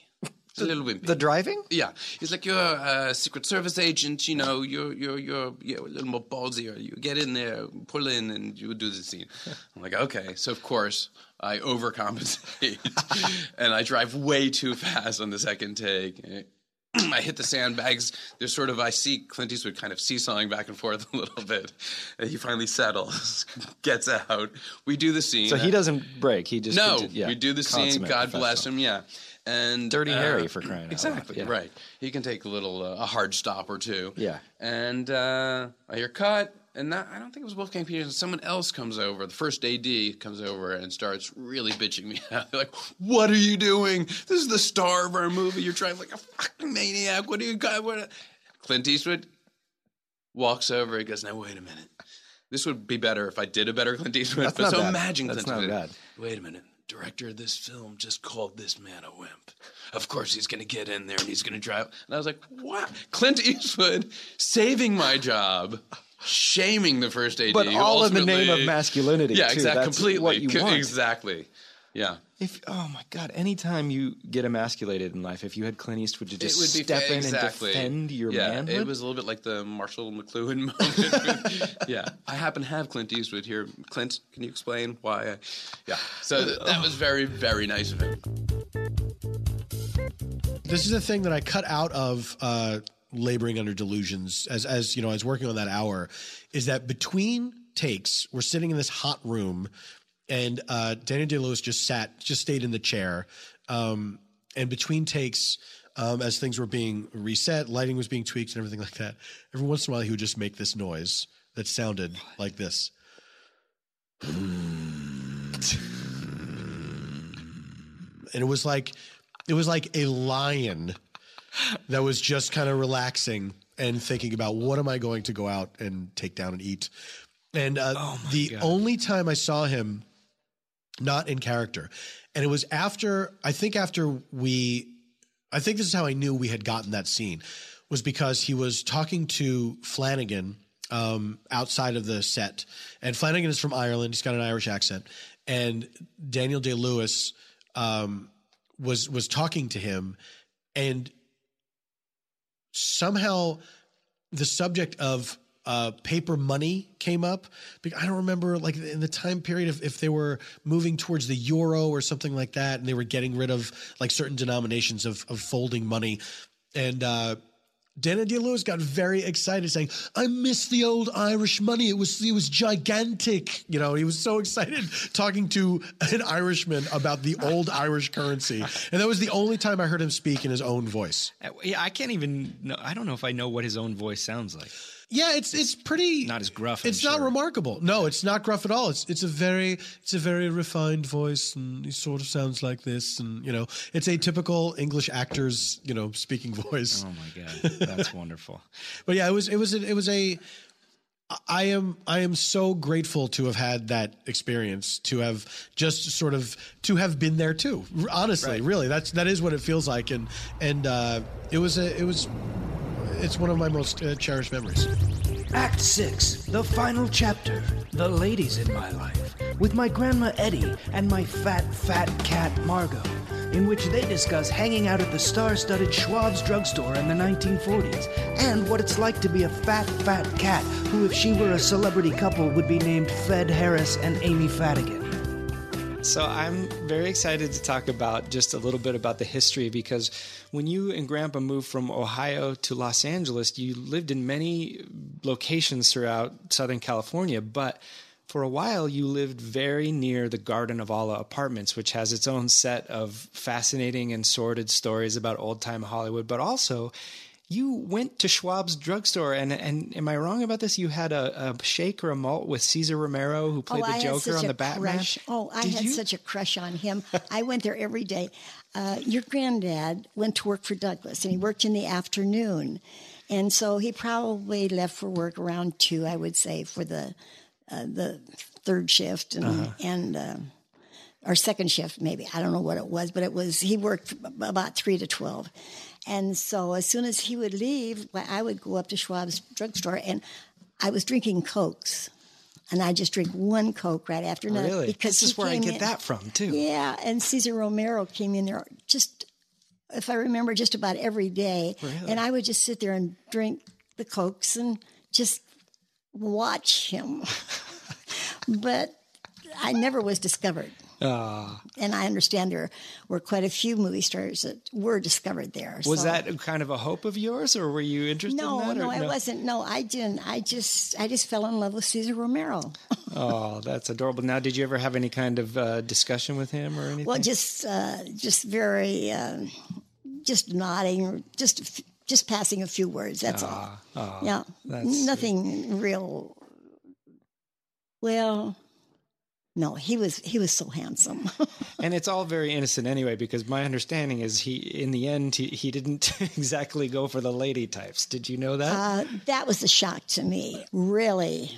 It's a little wimpy. The driving? Yeah, he's like you're a Secret Service agent. You know, you're you're you're, you're a little more ballsier. You get in there, pull in, and you do the scene. *laughs* I'm like, okay. So of course I overcompensate, *laughs* and I drive way too fast on the second take. *clears throat* I hit the sandbags. There's sort of I see Clint Eastwood kind of seesawing back and forth *laughs* a little bit. And he finally settles, *laughs* gets out. We do the scene. So he doesn't break. He just no. conti- yeah, we do the scene. God bless him. Yeah. And Dirty uh, Harry for crying out loud, Exactly yeah. right. He can take a little uh, a hard stop or two. Yeah. And uh, I hear cut, and that, I don't think it was Wolfgang Petersen. Someone else comes over. The first AD comes over and starts really bitching me *laughs* out. They're like, "What are you doing? This is the star of our movie. You're driving like a fucking maniac. What are you got? What?" Clint Eastwood walks over. He goes, "Now wait a minute. This would be better if I did a better Clint Eastwood. That's but not so bad. imagine That's Clint not Eastwood. Wait a minute. Director of this film just called this man a wimp. Of course he's going to get in there and he's going to drive. And I was like, what? Clint Eastwood saving my job, shaming the first AD. But all in the name of masculinity, Yeah, too. exactly. That's completely. what you want. Exactly. Yeah. If oh my god, anytime you get emasculated in life, if you had Clint Eastwood to just would be step in exactly. and defend your yeah, manhood, It was a little bit like the Marshall McLuhan *laughs* moment. yeah, I happen to have Clint Eastwood here. Clint, can you explain why? I, yeah, so th- that was very, very nice of him. This is a thing that I cut out of uh, laboring under delusions as as you know, I was working on that hour. Is that between takes, we're sitting in this hot room, and uh, Daniel Day Lewis just sat, just stayed in the chair, um, and between takes. Um, as things were being reset, lighting was being tweaked, and everything like that. Every once in a while, he would just make this noise that sounded like this. and it was like it was like a lion that was just kind of relaxing and thinking about what am I going to go out and take down and eat. And uh, the only time I saw him not in character, and it was after I think after we, I think this is how I knew we had gotten that scene, was because he was talking to Flanagan um, outside of the set, and Flanagan is from Ireland. He's got an Irish accent, and Daniel Day Lewis um, was was talking to him, and somehow the subject of uh, paper money came up. I don't remember, like in the time period, if, if they were moving towards the euro or something like that, and they were getting rid of like certain denominations of, of folding money. And uh, Day Lewis got very excited, saying, "I miss the old Irish money. It was it was gigantic." You know, he was so excited talking to an Irishman about the old Irish currency, and that was the only time I heard him speak in his own voice. Uh, yeah, I can't even. know I don't know if I know what his own voice sounds like. Yeah, it's it's pretty not as gruff. It's I'm not sure. remarkable. No, it's not gruff at all. It's it's a very it's a very refined voice, and he sort of sounds like this, and you know, it's a typical English actor's you know speaking *laughs* voice. Oh my god, that's *laughs* wonderful. But yeah, it was it was a, it was a. I am I am so grateful to have had that experience to have just sort of to have been there too. Honestly, really, that's that is what it feels like, and and uh, it was a it was it's one of my most uh, cherished memories. Act 6, the final chapter, The Ladies in My Life, with my grandma Eddie and my fat, fat cat Margaux, in which they discuss hanging out at the star studded Schwab's drugstore in the 1940s, and what it's like to be a fat, fat cat who, if she were a celebrity couple, would be named Fed Harris and Amy Fadigan. So I'm very excited to talk about just a little bit about the history because when you and Grandpa moved from Ohio to Los Angeles, you lived in many locations throughout Southern California, but for a while you lived very near the Garden of Allah apartments, which has its own set of fascinating and sordid stories about old time Hollywood, but also you went to Schwab's drugstore, and and am I wrong about this? You had a, a shake or a malt with Cesar Romero, who played oh, the Joker on the Batman. Crush. Oh, I Did had you? such a crush on him. *laughs* I went there every day. Uh, your granddad went to work for Douglas, and he worked in the afternoon, and so he probably left for work around two, I would say, for the uh, the third shift and Uh-huh. and. Uh, or second shift, maybe I don't know what it was, but it was he worked about three to twelve, and so as soon as he would leave, well, I would go up to Schwab's drugstore, and I was drinking cokes, and I just drink one coke right after oh, another. Really? Because This is where I get in- that from, too. Yeah, and Cesar Romero came in there just, if I remember, just about every day, Really? and I would just sit there and drink the cokes and just watch him, *laughs* but I never was discovered. Ah. And I understand there were quite a few movie stars that were discovered there. Was so- that kind of a hope of yours, or were you interested No, in that? no, or I wasn't. No, I didn't. I just, I just fell in love with Cesar Romero. *laughs* Oh, that's adorable. Now, did you ever have any kind of uh, discussion with him or anything? Well, just, uh, just very, uh, just nodding, or just, just passing a few words. That's all. Ah, ah, yeah, that's nothing real. Well, no, he was, he was so handsome. *laughs* and it's all very innocent anyway, because my understanding is he, in the end, he, he didn't *laughs* exactly go for the lady types. Did you know that? Uh, that was a shock to me, really,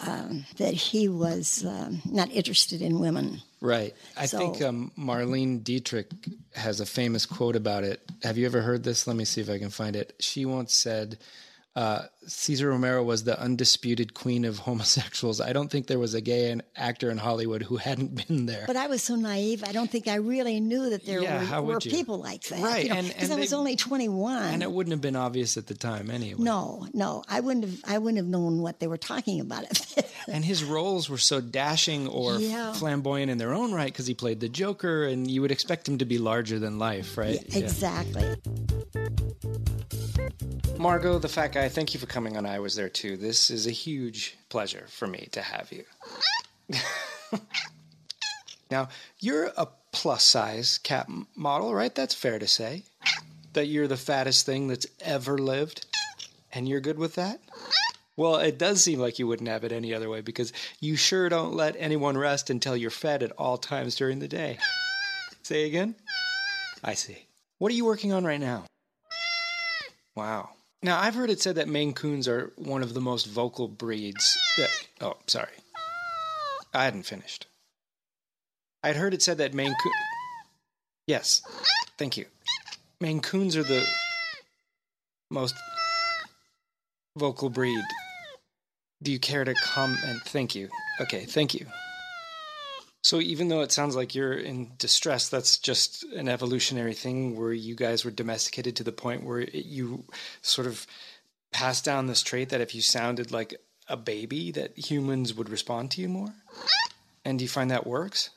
um, that he was um, not interested in women. Right. I So- think um, Marlene Dietrich has a famous quote about it. Have you ever heard this? Let me see if I can find it. She once said, uh, Cesar Romero was the undisputed queen of homosexuals. I don't think there was a gay an- actor in Hollywood who hadn't *laughs* been there. But I was so naive. I don't think I really knew that there Yeah, were, were people like that. Right, you know, because I was they- only twenty one. and it wouldn't have been obvious at the time anyway. No, no, I wouldn't have. I wouldn't have known what they were talking about. *laughs* And his roles were so dashing or Yeah. flamboyant in their own right because he played the Joker, and you would expect him to be larger than life, right? Yeah. exactly. Margaux, the fat guy, thank you for coming on I Was There Too. This is a huge pleasure for me to have you. *laughs* now, you're a plus size cat model, right? That's fair to say. That you're the fattest thing that's ever lived. And you're good with that? Well, it does seem like you wouldn't have it any other way because you sure don't let anyone rest until you're fed at all times during the day. Say again? I see. What are you working on right now? Wow. Now, I've heard it said that Maine Coons are one of the most vocal breeds that. Oh, sorry. I hadn't finished. I'd heard it said that Maine Coon. Yes. Thank you. Maine Coons are the most vocal breed. Do you care to comment? Thank you. Okay, thank you. So even though it sounds like you're in distress, that's just an evolutionary thing where you guys were domesticated to the point where it, you sort of passed down this trait that if you sounded like a baby, that humans would respond to you more. And do you find that works?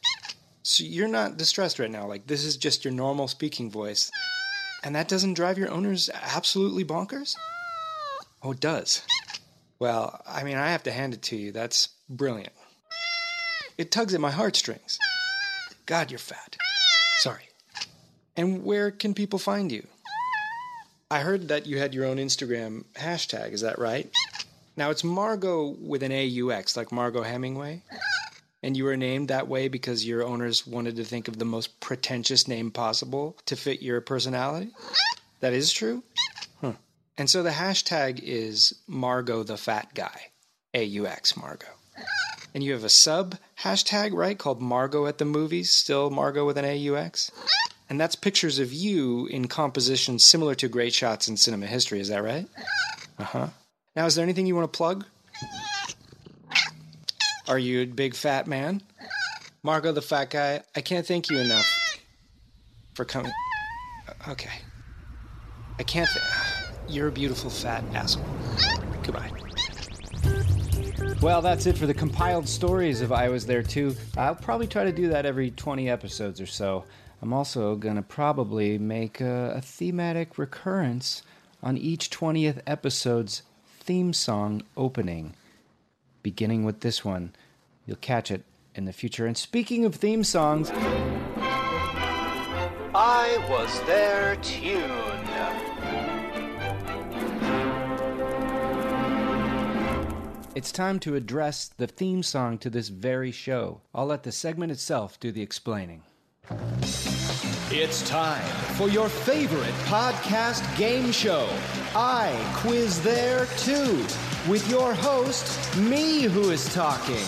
So you're not distressed right now. Like this is just your normal speaking voice, and that doesn't drive your owners absolutely bonkers. Oh, it does. Well, I mean, I have to hand it to you. That's brilliant. It tugs at my heartstrings. God, you're fat. Sorry. And where can people find you? I heard that you had your own Instagram hashtag. Is that right? Now it's Margaux with an AUX, like Margaux Hemingway. And you were named that way because your owners wanted to think of the most pretentious name possible to fit your personality? That is true? Huh. And so the hashtag is Margaux the Fat Guy. AUX Margaux. And you have a sub hashtag, right? Called Margaux at the movies, still Margaux with an AUX? And that's pictures of you in compositions similar to great shots in cinema history, is that right? Uh huh. Now, is there anything you want to plug? Are you a big fat man? Margaux the fat guy, I can't thank you enough for coming. Okay. I can't. Th- You're a beautiful fat asshole. Goodbye. Well, that's it for the compiled stories of I Was There Too. I'll probably try to do that every 20 episodes or so. I'm also going to probably make a, a thematic recurrence on each 20th episode's theme song opening, beginning with this one. You'll catch it in the future. And speaking of theme songs, I was there tune. It's time to address the theme song to this very show. I'll let the segment itself do the explaining. It's time for your favorite podcast game show. I quiz there too, with your host, me who is talking.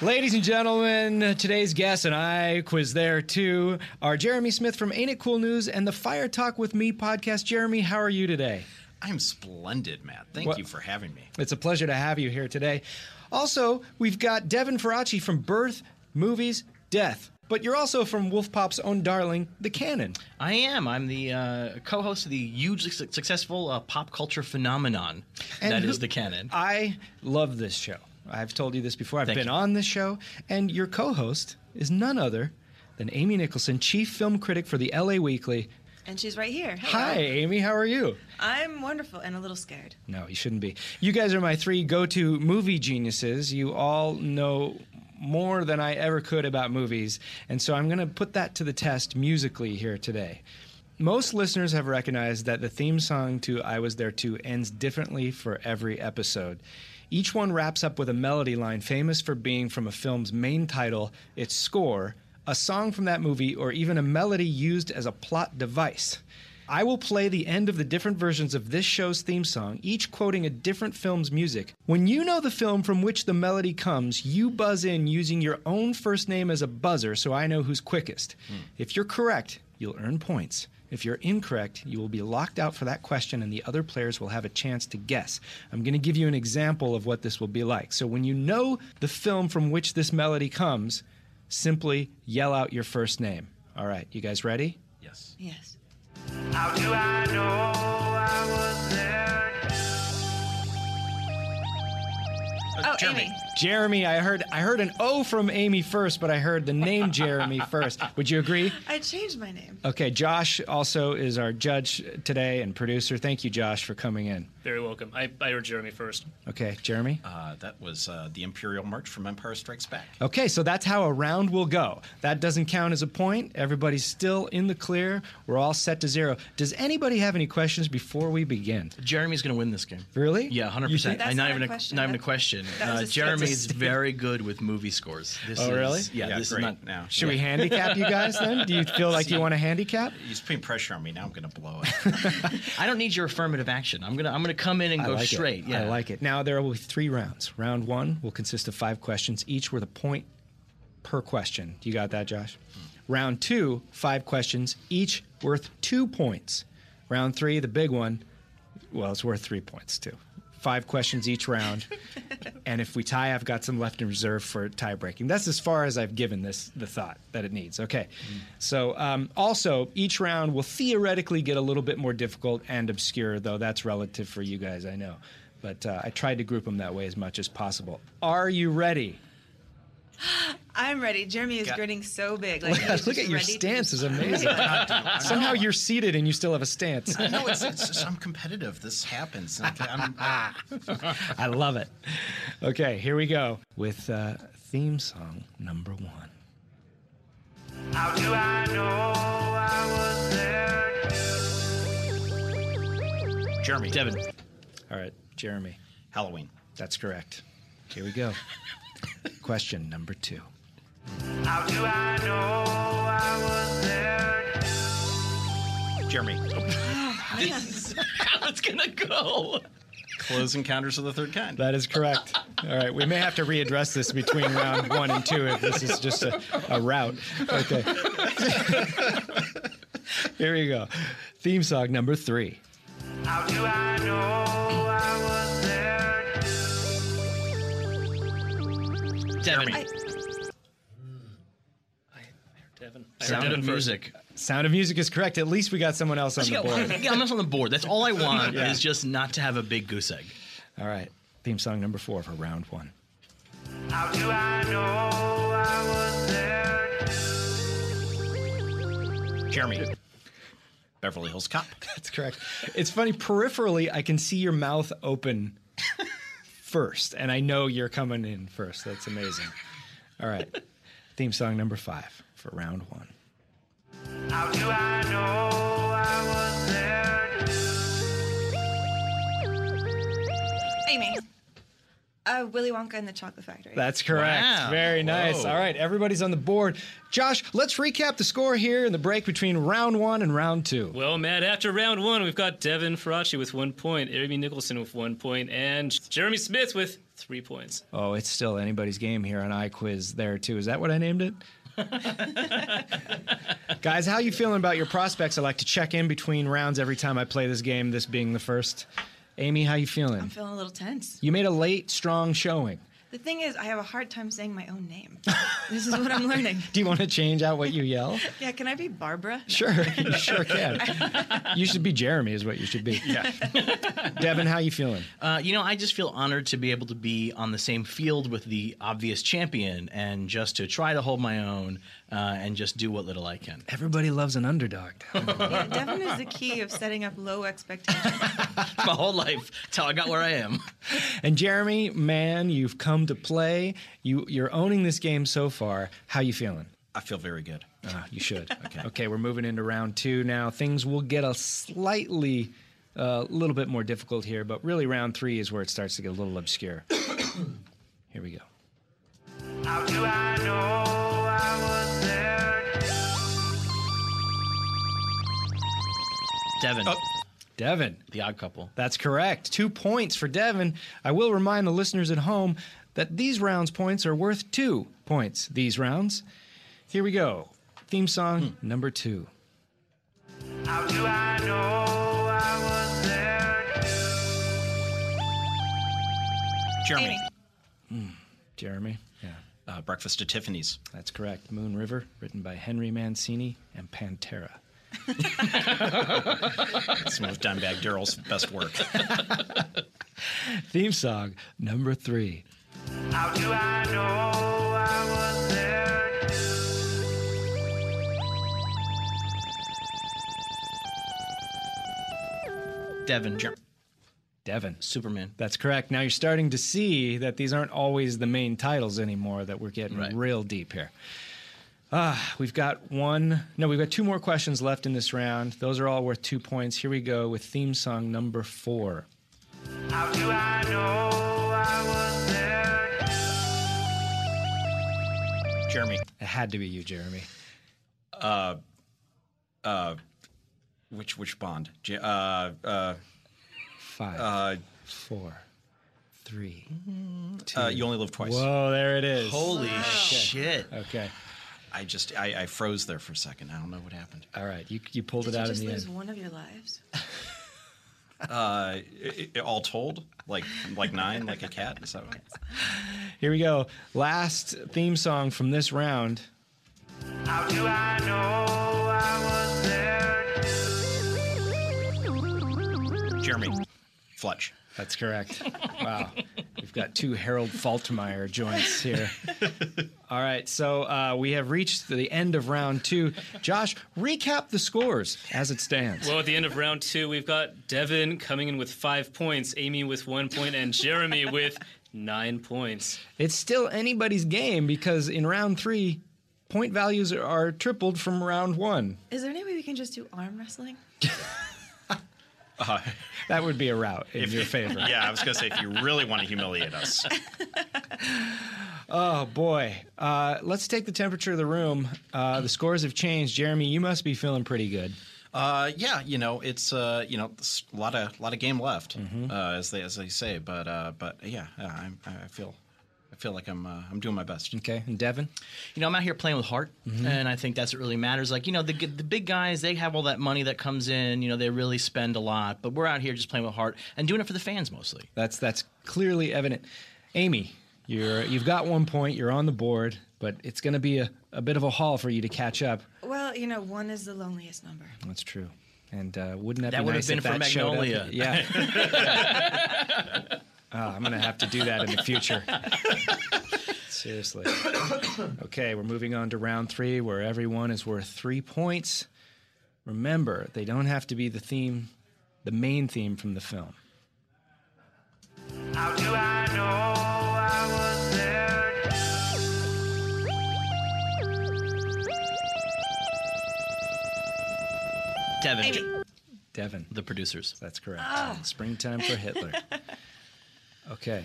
Ladies and gentlemen, today's guest and I quiz there too are Jeremy Smith from Ain't It Cool News and the Fire Talk with Me podcast. Jeremy, how are you today? I'm splendid, Matt. Thank Well- you for having me. It's a pleasure to have you here today. Also, we've got Devin Faraci from Birth, Movies, Death. But you're also from Wolfpop's own darling, The Canon. I am. I'm the uh, co-host of the hugely su- successful uh, pop culture phenomenon that who- is the canon. I love this show. I've told you this before. I've Thank been you. on this show, and your co-host is none other than Amy Nicholson, chief film critic for the LA Weekly. And she's right here. Hello. Hi, Amy. How are you? I'm wonderful and a little scared. No, you shouldn't be. You guys are my three go-to movie geniuses. You all know more than I ever could about movies, and so I'm going to put that to the test musically here today. Most listeners have recognized that the theme song to I Was There Too ends differently for every episode. Each one wraps up with a melody line famous for being from a film's main title, its score, a song from that movie, or even a melody used as a plot device. I will play the end of the different versions of this show's theme song, each quoting a different film's music. When you know the film from which the melody comes, you buzz in using your own first name as a buzzer so I know who's quickest. Hmm. If you're correct, you'll earn points. If you're incorrect, you will be locked out for that question and the other players will have a chance to guess. I'm going to give you an example of what this will be like. So when you know the film from which this melody comes, simply yell out your first name. All right, you guys ready? Yes. Yes. How do I know I was there? Oh, Amy. Jeremy, I heard I heard an O from Amy first, but I heard the name Jeremy *laughs* first. Would you agree? I changed my name. Okay, Josh also is our judge today and producer. Thank you, Josh, for coming in. Very welcome. I, I heard Jeremy first. Okay, Jeremy? Uh, that was uh, the Imperial March from Empire Strikes Back. Okay, so that's how a round will go. That doesn't count as a point. Everybody's still in the clear. We're all set to zero. Does anybody have any questions before we begin? Jeremy's going to win this game. Really? Yeah, hundred percent. think- Not, not even a a question. not even a question. Uh, a Jeremy's statistic. very good with movie scores. This Oh, is, really? Yeah, Yeah, this great. is not now. Should we handicap you guys then? Do you *laughs* feel like you want to handicap? He's putting pressure on me. Now I'm going to blow it. *laughs* I don't need your affirmative action. I'm gonna I'm gonna come in and I go like it. straight. Yeah. I like it. Now there will be three rounds. Round one will consist of five questions, each worth a point per question. Do You got that, Josh? Hmm. Round two, five questions, each worth two points. Round three, the big one, well, it's worth three points too. Five questions each round, *laughs* and if we tie, I've got some left in reserve for tie breaking. That's as far as I've given this the thought that it needs. Okay, so um, also each round will theoretically get a little bit more difficult and obscure, though that's relative for you guys, I know. But uh, I tried to group them that way as much as possible. Are you ready? *gasps* *gasps* I'm ready. Jeremy is Got- gritting so big. Like he's Look just at your ready to stance is *laughs* amazing. Somehow you're seated and you still have a stance. *laughs* no, it's, it's just, I'm competitive. This happens. I'm, I'm, *laughs* I love it. Okay, here we go with uh, theme song number one. How do I know I was there? Jeremy. Devin. All right, Jeremy. Halloween. That's correct. Here we go. Question number two. How do I know I was there? Jeremy. *laughs* Oh, How it's *laughs* gonna go? Close Encounters of the Third Kind. That is correct. All right, we may have to readdress this between round one and two if this is just a, a route. Okay. *laughs* Here you go. Theme song number three. How do I know I was there? Devin. Devin. Sound of music. Sound of Music is correct. At least we got someone else on the board. Yeah, I'm not on the board. That's all I want *laughs* Yeah. is just not to have a big goose egg. All right. Theme song number four for round one. How do I know I was there? Jeremy. Beverly Hills Cop. *laughs* That's correct. It's funny. Peripherally, I can see your mouth open first, and I know you're coming in first. That's amazing. All right. Theme song number five for round one. How do I know I was there? Amy. Uh, Willy Wonka and the Chocolate Factory. That's correct. Wow. Very nice. Whoa. All right, everybody's on the board. Josh, let's recap the score here in the break between round one and round two. Well, Matt, after round one, we've got Devin Faraci with one point, Amy Nicholson with one point, and Jeremy Smith with three points. Oh, it's still anybody's game here on I Quiz there too. Is that what I named it? *laughs* Guys, how you feeling about your prospects? I like to check in between rounds every time I play this game, this being the first. Amy, how you feeling? I'm feeling a little tense. You made a late, strong showing. The thing is, I have a hard time saying my own name. this is what I'm learning. *laughs* Do you want to change out what you yell? Yeah, can I be Barbara? Sure, you sure can. You should be Jeremy, is what you should be. Yeah. *laughs* Devin, how you feeling? Uh, you know, I just feel honored to be able to be on the same field with the obvious champion and just to try to hold my own uh, and just do what little I can. Everybody loves an underdog. *laughs* yeah, Devin is the key of setting up low expectations. *laughs* my whole life till I got where I am. And Jeremy, man, you've come to play. You you're owning this game so far. How you feeling? I feel very good. Uh, you should. *laughs* okay. Okay, we're moving into round two now. Things will get a slightly, a uh, little bit more difficult here, but really round three is where it starts to get a little obscure. *coughs* here we go. Devin. Devin. The odd couple. That's correct. Two points for Devin. I will remind the listeners at home that these rounds points are worth two points. These rounds. Here we go. Theme song number two. How do I know I was there? Jeremy. Jeremy. Yeah. Uh, Breakfast at Tiffany's. That's correct. Moon River, written by Henry Mancini and Pantera. *laughs* Some of Dimebag Darrell's best work. *laughs* Theme song number three. How do I know I was there? Devin. Devin. Superman. That's correct. Now you're starting to see that these aren't always the main titles anymore, that we're getting Right. real deep here. Ah, we've got one. No, we've got two more questions left in this round. Those are all worth two points. Here we go with theme song number four. How do I know I was there? Jeremy. It had to be you, Jeremy. Uh, uh, which which Bond? J- uh, uh, Five. Uh, four. Three. Uh, you only live twice. Whoa, there it is. Holy Okay. shit. Okay. I just I, I froze there for a second. I don't know what happened. All right, you you pulled Did it out just in the lose one of your lives? *laughs* Uh, i i all told, like like nine, like a cat. Is that? Here we go. Last theme song from this round. How do I know I was there? Jeremy. Fletch. That's correct. *laughs* wow. We've got two Harold Faltermeyer joints here. *laughs* All right, so uh, we have reached the end of round two. Josh, recap the scores as it stands. Well, at the end of round two, we've got Devin coming in with five points, Amy with one point, and Jeremy with nine points. It's still anybody's game because in round three, point values are, are tripled from round one. Is there any way we can just do arm wrestling? *laughs* Uh, *laughs* that would be a route in your favor. *laughs* Yeah, I was going to say if you really want to humiliate us. *laughs* Oh boy. Uh, let's take the temperature of the room. Uh, the scores have changed. Jeremy, you must be feeling pretty good. Uh, yeah, you know, it's uh, you know, a lot of lot of game left, uh, as they as they say. But uh, but yeah, I, I feel I feel like I'm uh, I'm doing my best. Okay, and Devin, You know, I'm out here playing with heart, Mhm. and I think that's what really matters. Like, you know, the the big guys, they have all that money that comes in. You know, they really spend a lot, but we're out here just playing with heart and doing it for the fans mostly. That's that's clearly evident. Amy, you're you've got one point. You're on the board, but it's going to be a, a bit of a haul for you to catch up. Well, you know, one is the loneliest number. That's true. And uh, wouldn't that, That be would nice have been for that showed up? Magnolia. Yeah. *laughs* *laughs* Oh, I'm going to have to do that in the future. *laughs* Seriously. Okay, we're moving on to round three, where everyone is worth three points. Remember, they don't have to be the theme, the main theme from the film. How do I know I was there? Devin. Amy. Devin. The producers. That's correct. Oh. Springtime for Hitler. *laughs* Okay.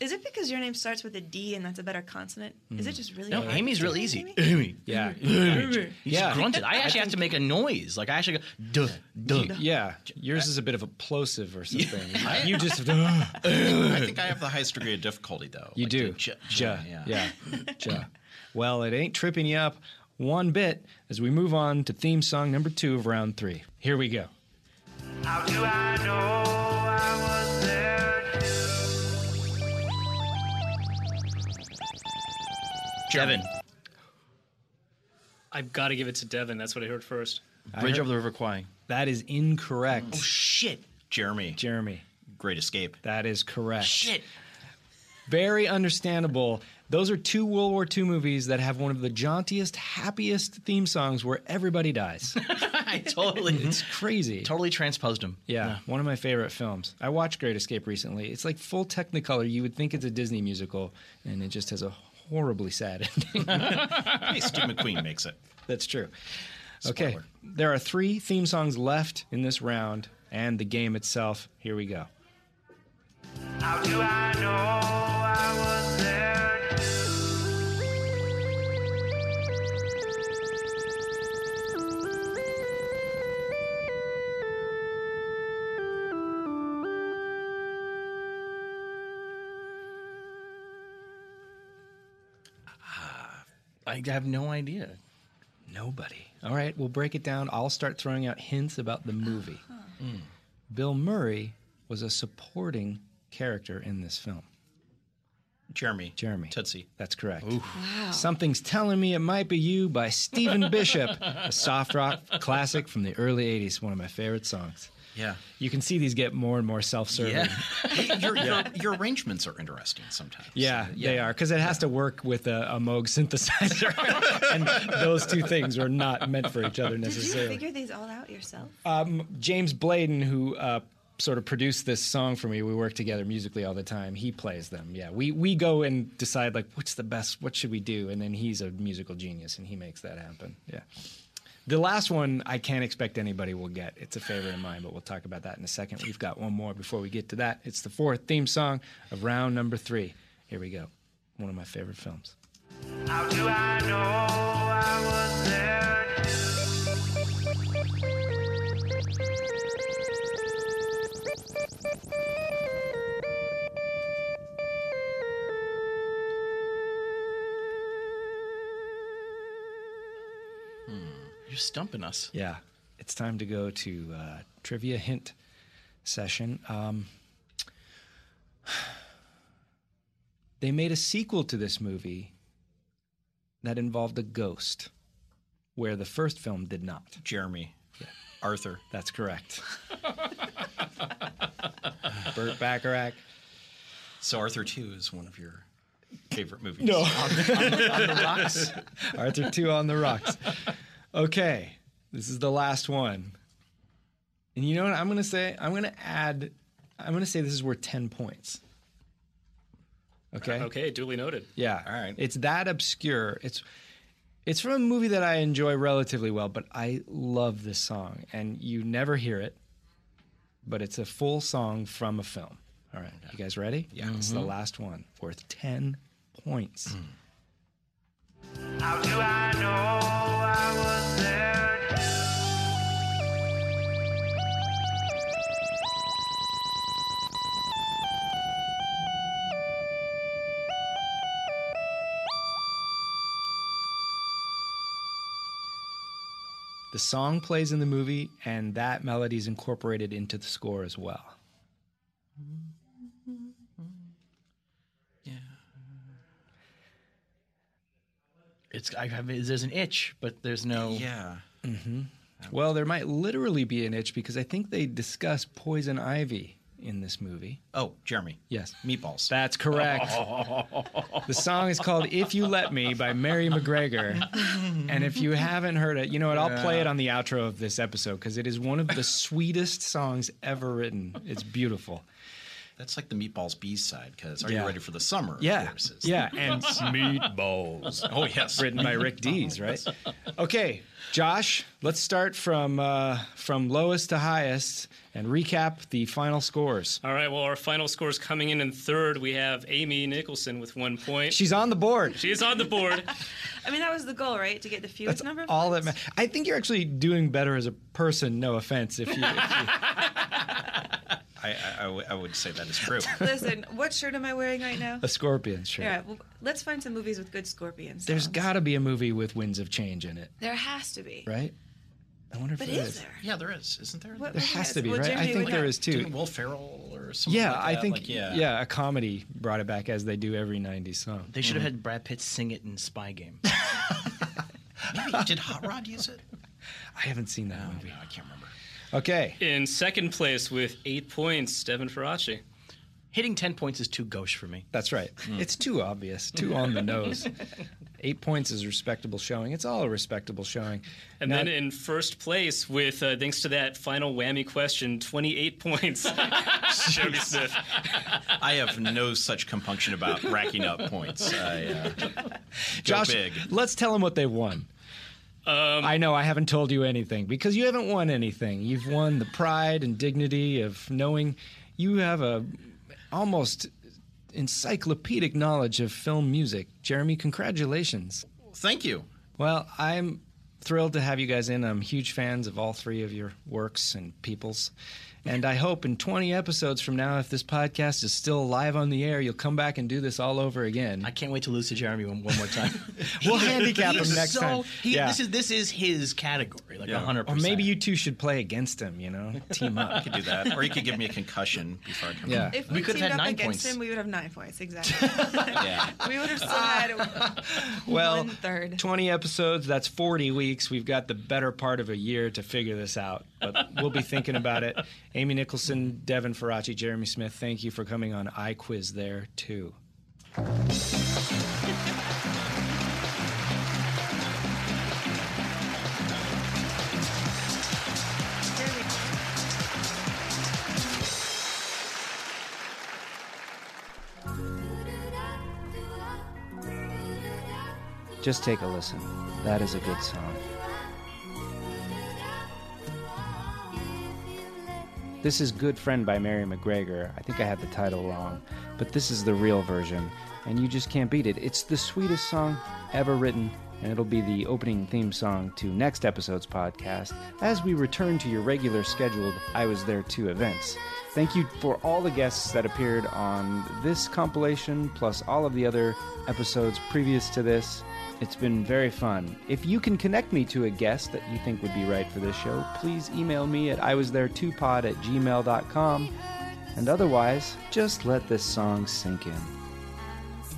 Is it because your name starts with a D and that's a better consonant? Is it Mm. just really No, hard? Amy's real easy. Amy. Yeah. Amy. He Yeah. grunted. I I actually have to make a noise. Like, I actually go, duh, duh. Yeah, yours is a a bit of a plosive or something. *laughs* I- you just. I think I have the highest degree of difficulty though. You Like do. the j- Ja. j- yeah. Yeah. *laughs* Ja. Well, it ain't tripping you up one bit as we move on to theme song number two of round three. Here we go. How do I know Devin. I've got to give it to Devin. That's what I heard first. Bridge over the River Kwai. That is incorrect. Oh, shit. Jeremy. Jeremy. Great Escape. That is correct. Shit. Very understandable. Those are two World War II movies that have one of the jauntiest, happiest theme songs where everybody dies. *laughs* I totally. It's crazy. Totally transposed him. Yeah, one of my favorite films. I watched Great Escape recently. It's like full Technicolor. You would think it's a Disney musical, and it just has a horribly sad ending. *laughs* hey, Steve McQueen makes it. That's true. Okay, there are three theme songs left in this round, and the game itself. Here we go. How do I know I was there? I have no idea. Nobody. All right, we'll break it down. I'll start throwing out hints about the movie. Uh-huh. Mm. Bill Murray was a supporting character in this film. Jeremy. Jeremy. Tootsie. That's correct. Wow. Something's Telling Me It Might Be You by Stephen Bishop, a soft rock classic from the early 80s, one of my favorite songs. Yeah. You can see these get more and more self serving. Yeah. *laughs* your, your, your arrangements are interesting sometimes. Yeah, they are because it has to work with a, a Moog synthesizer, *laughs* and those two things are not meant for each other necessarily. Did you figure these all out yourself? Um, James Bladen, who uh, sort of produced this song for me, we work together musically all the time. He plays them. Yeah, we we go and decide like what's the best, what should we do, and then he's a musical genius and he makes that happen. Yeah. The last one I can't expect anybody will get. It's a favorite of mine, but we'll talk about that in a second. We've got one more before we get to that. It's the fourth theme song of round number three. Here we go. One of my favorite films. How do I know I was there? You're stumping us. Yeah, it's time to go to uh, trivia hint session. Um, *sighs* they made a sequel to this movie that involved a ghost, where the first film did not. Jeremy. Arthur. That's correct. *laughs* Burt Bacharach. So Arthur 2 is one of your favorite movies. No. *laughs* On the- on the rocks. Arthur 2 on the rocks. Okay, this is the last one. And you know what I'm going to say? I'm going to add, I'm going to say this is worth 10 points. Okay? Okay, duly noted. Yeah. All right. It's that obscure. It's it's from a movie that I enjoy relatively well, but I love this song and you never hear it. but it's a full song from a film. All right, you guys ready? Yeah, this is the mm-hmm. last one, worth ten points. Mm. How The song plays in the movie, and that melody is incorporated into the score as well. It's I have there's an itch, but there's no yeah. Mm-hmm. Well, there might literally be an itch because I think they discuss poison ivy in this movie. Oh, Jeremy. Yes. Meatballs. That's correct. *laughs* the song is called If You Let Me by Mary McGregor. *laughs* And if you haven't heard it, you know what? I'll play it on the outro of this episode because it is one of the sweetest songs ever written. It's beautiful. That's like the Meatballs B side because Are Yeah. You Ready for the Summer? Yeah. course, *laughs* Yeah. And *laughs* Meatballs. Oh, yes. Written by Rick Dees, *laughs* right? Okay, Josh, let's start from uh, from lowest to highest and recap the final scores. All right. Well, our final scores coming in in third. We have Amy Nicholson with one point. She's on the board. She's on the board. I mean, that was the goal, right? To get the fewest That's number of all that ma- I think you're actually doing better as a person. No offense, if you. If you I, I, I w- I would say that is true. *laughs* Listen, what shirt am I wearing right now? a scorpion, shirt. Yeah, well, let's find some movies with good scorpions. There's got to be a movie with Winds of Change in it, There has to be. right? I wonder if But there is is. there? Yeah, there is, isn't there? What There movie has to be, well, right? I Jeremy think would there know. is too. Didn't Will Ferrell or something Yeah, like I that? think Like, yeah. yeah. a comedy brought it back as they do every '90s song. They should have Mhm. had Brad Pitt sing it in Spy Game. *laughs* Maybe did Hot Rod use it? I haven't seen that movie. I can't remember. Okay. In second place with eight points, Devin Faraci. Hitting ten points is too gauche for me. That's right. It's too obvious, too on the nose. *laughs* Eight points is respectable showing. It's all a respectable showing. And Now- then in first place with, uh, thanks to that final whammy question, 28 *laughs* points, *laughs* Jeremy Smith. I have no such compunction about racking up points. I, uh, go Josh, big. let's tell them what they won. Um, I know I haven't told you anything because you haven't won anything. You've won the pride and dignity of knowing you have a almost encyclopedic knowledge of film music. Jeremy, congratulations. Thank you. Well, I'm thrilled to have you guys in. I'm huge fans of all three of your works and people's. And I hope in 20 episodes from now, if this podcast is still live on the air, you'll come back and do this all over again. I can't wait to lose to Jeremy one, one more time. *laughs* We'll handicap him next so- time. he- Yeah. This is this is his category, like Yeah. hundred Or maybe you two should play against him, you know? *laughs* Team up. I could do that. Or you could give me a concussion before I come Yeah. in. If We we, could have teamed had nine against points. him, we would have nine points. Exactly. *laughs* Yeah. we would have still had Well, one third. 20 episodes, that's 40 weeks. We've got the better part of a year to figure this out, but we'll be thinking about it. Amy Nicholson, Devin Faraci, Jeremy Smith, thank you for coming on I Quiz there, too. Just take a listen. That is a good song. This is Good Friend by Mary McGregor. I think I had the title wrong, but this is the real version, and you just can't beat it. It's the sweetest song ever written, and it'll be the opening theme song to next episode's podcast as we return to your regular scheduled I Was There Too events. Thank you for all the guests that appeared on this compilation, plus all of the other episodes previous to this. It's been very fun. If you can connect me to a guest that you think would be right for this show, please email me at iwasthere2pod at gmail.com. And otherwise, just let this song sink in.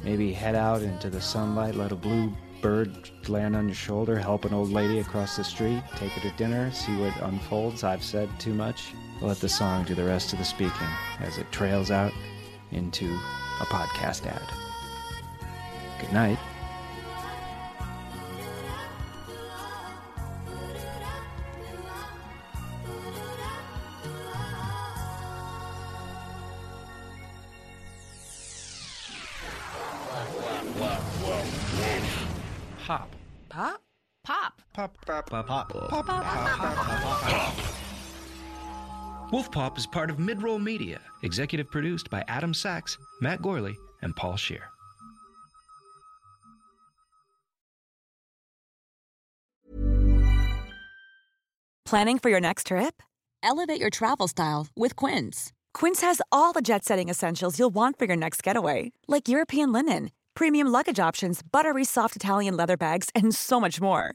Maybe head out into the sunlight, let a blue bird land on your shoulder, help an old lady across the street, take her to dinner, see what unfolds. I've said too much. Let the song do the rest of the speaking as it trails out into a podcast ad. Good night. Pop. Pop. Pop. Pop. Pop. Wolfpop is part of Midroll Media, executive produced by Adam Sachs, Matt Gourley, and Paul Scheer. Planning for your next trip? Elevate your travel style with Quince. Quince has all the jet setting essentials you'll want for your next getaway, like European linen, premium luggage options, buttery soft Italian leather bags, and so much more.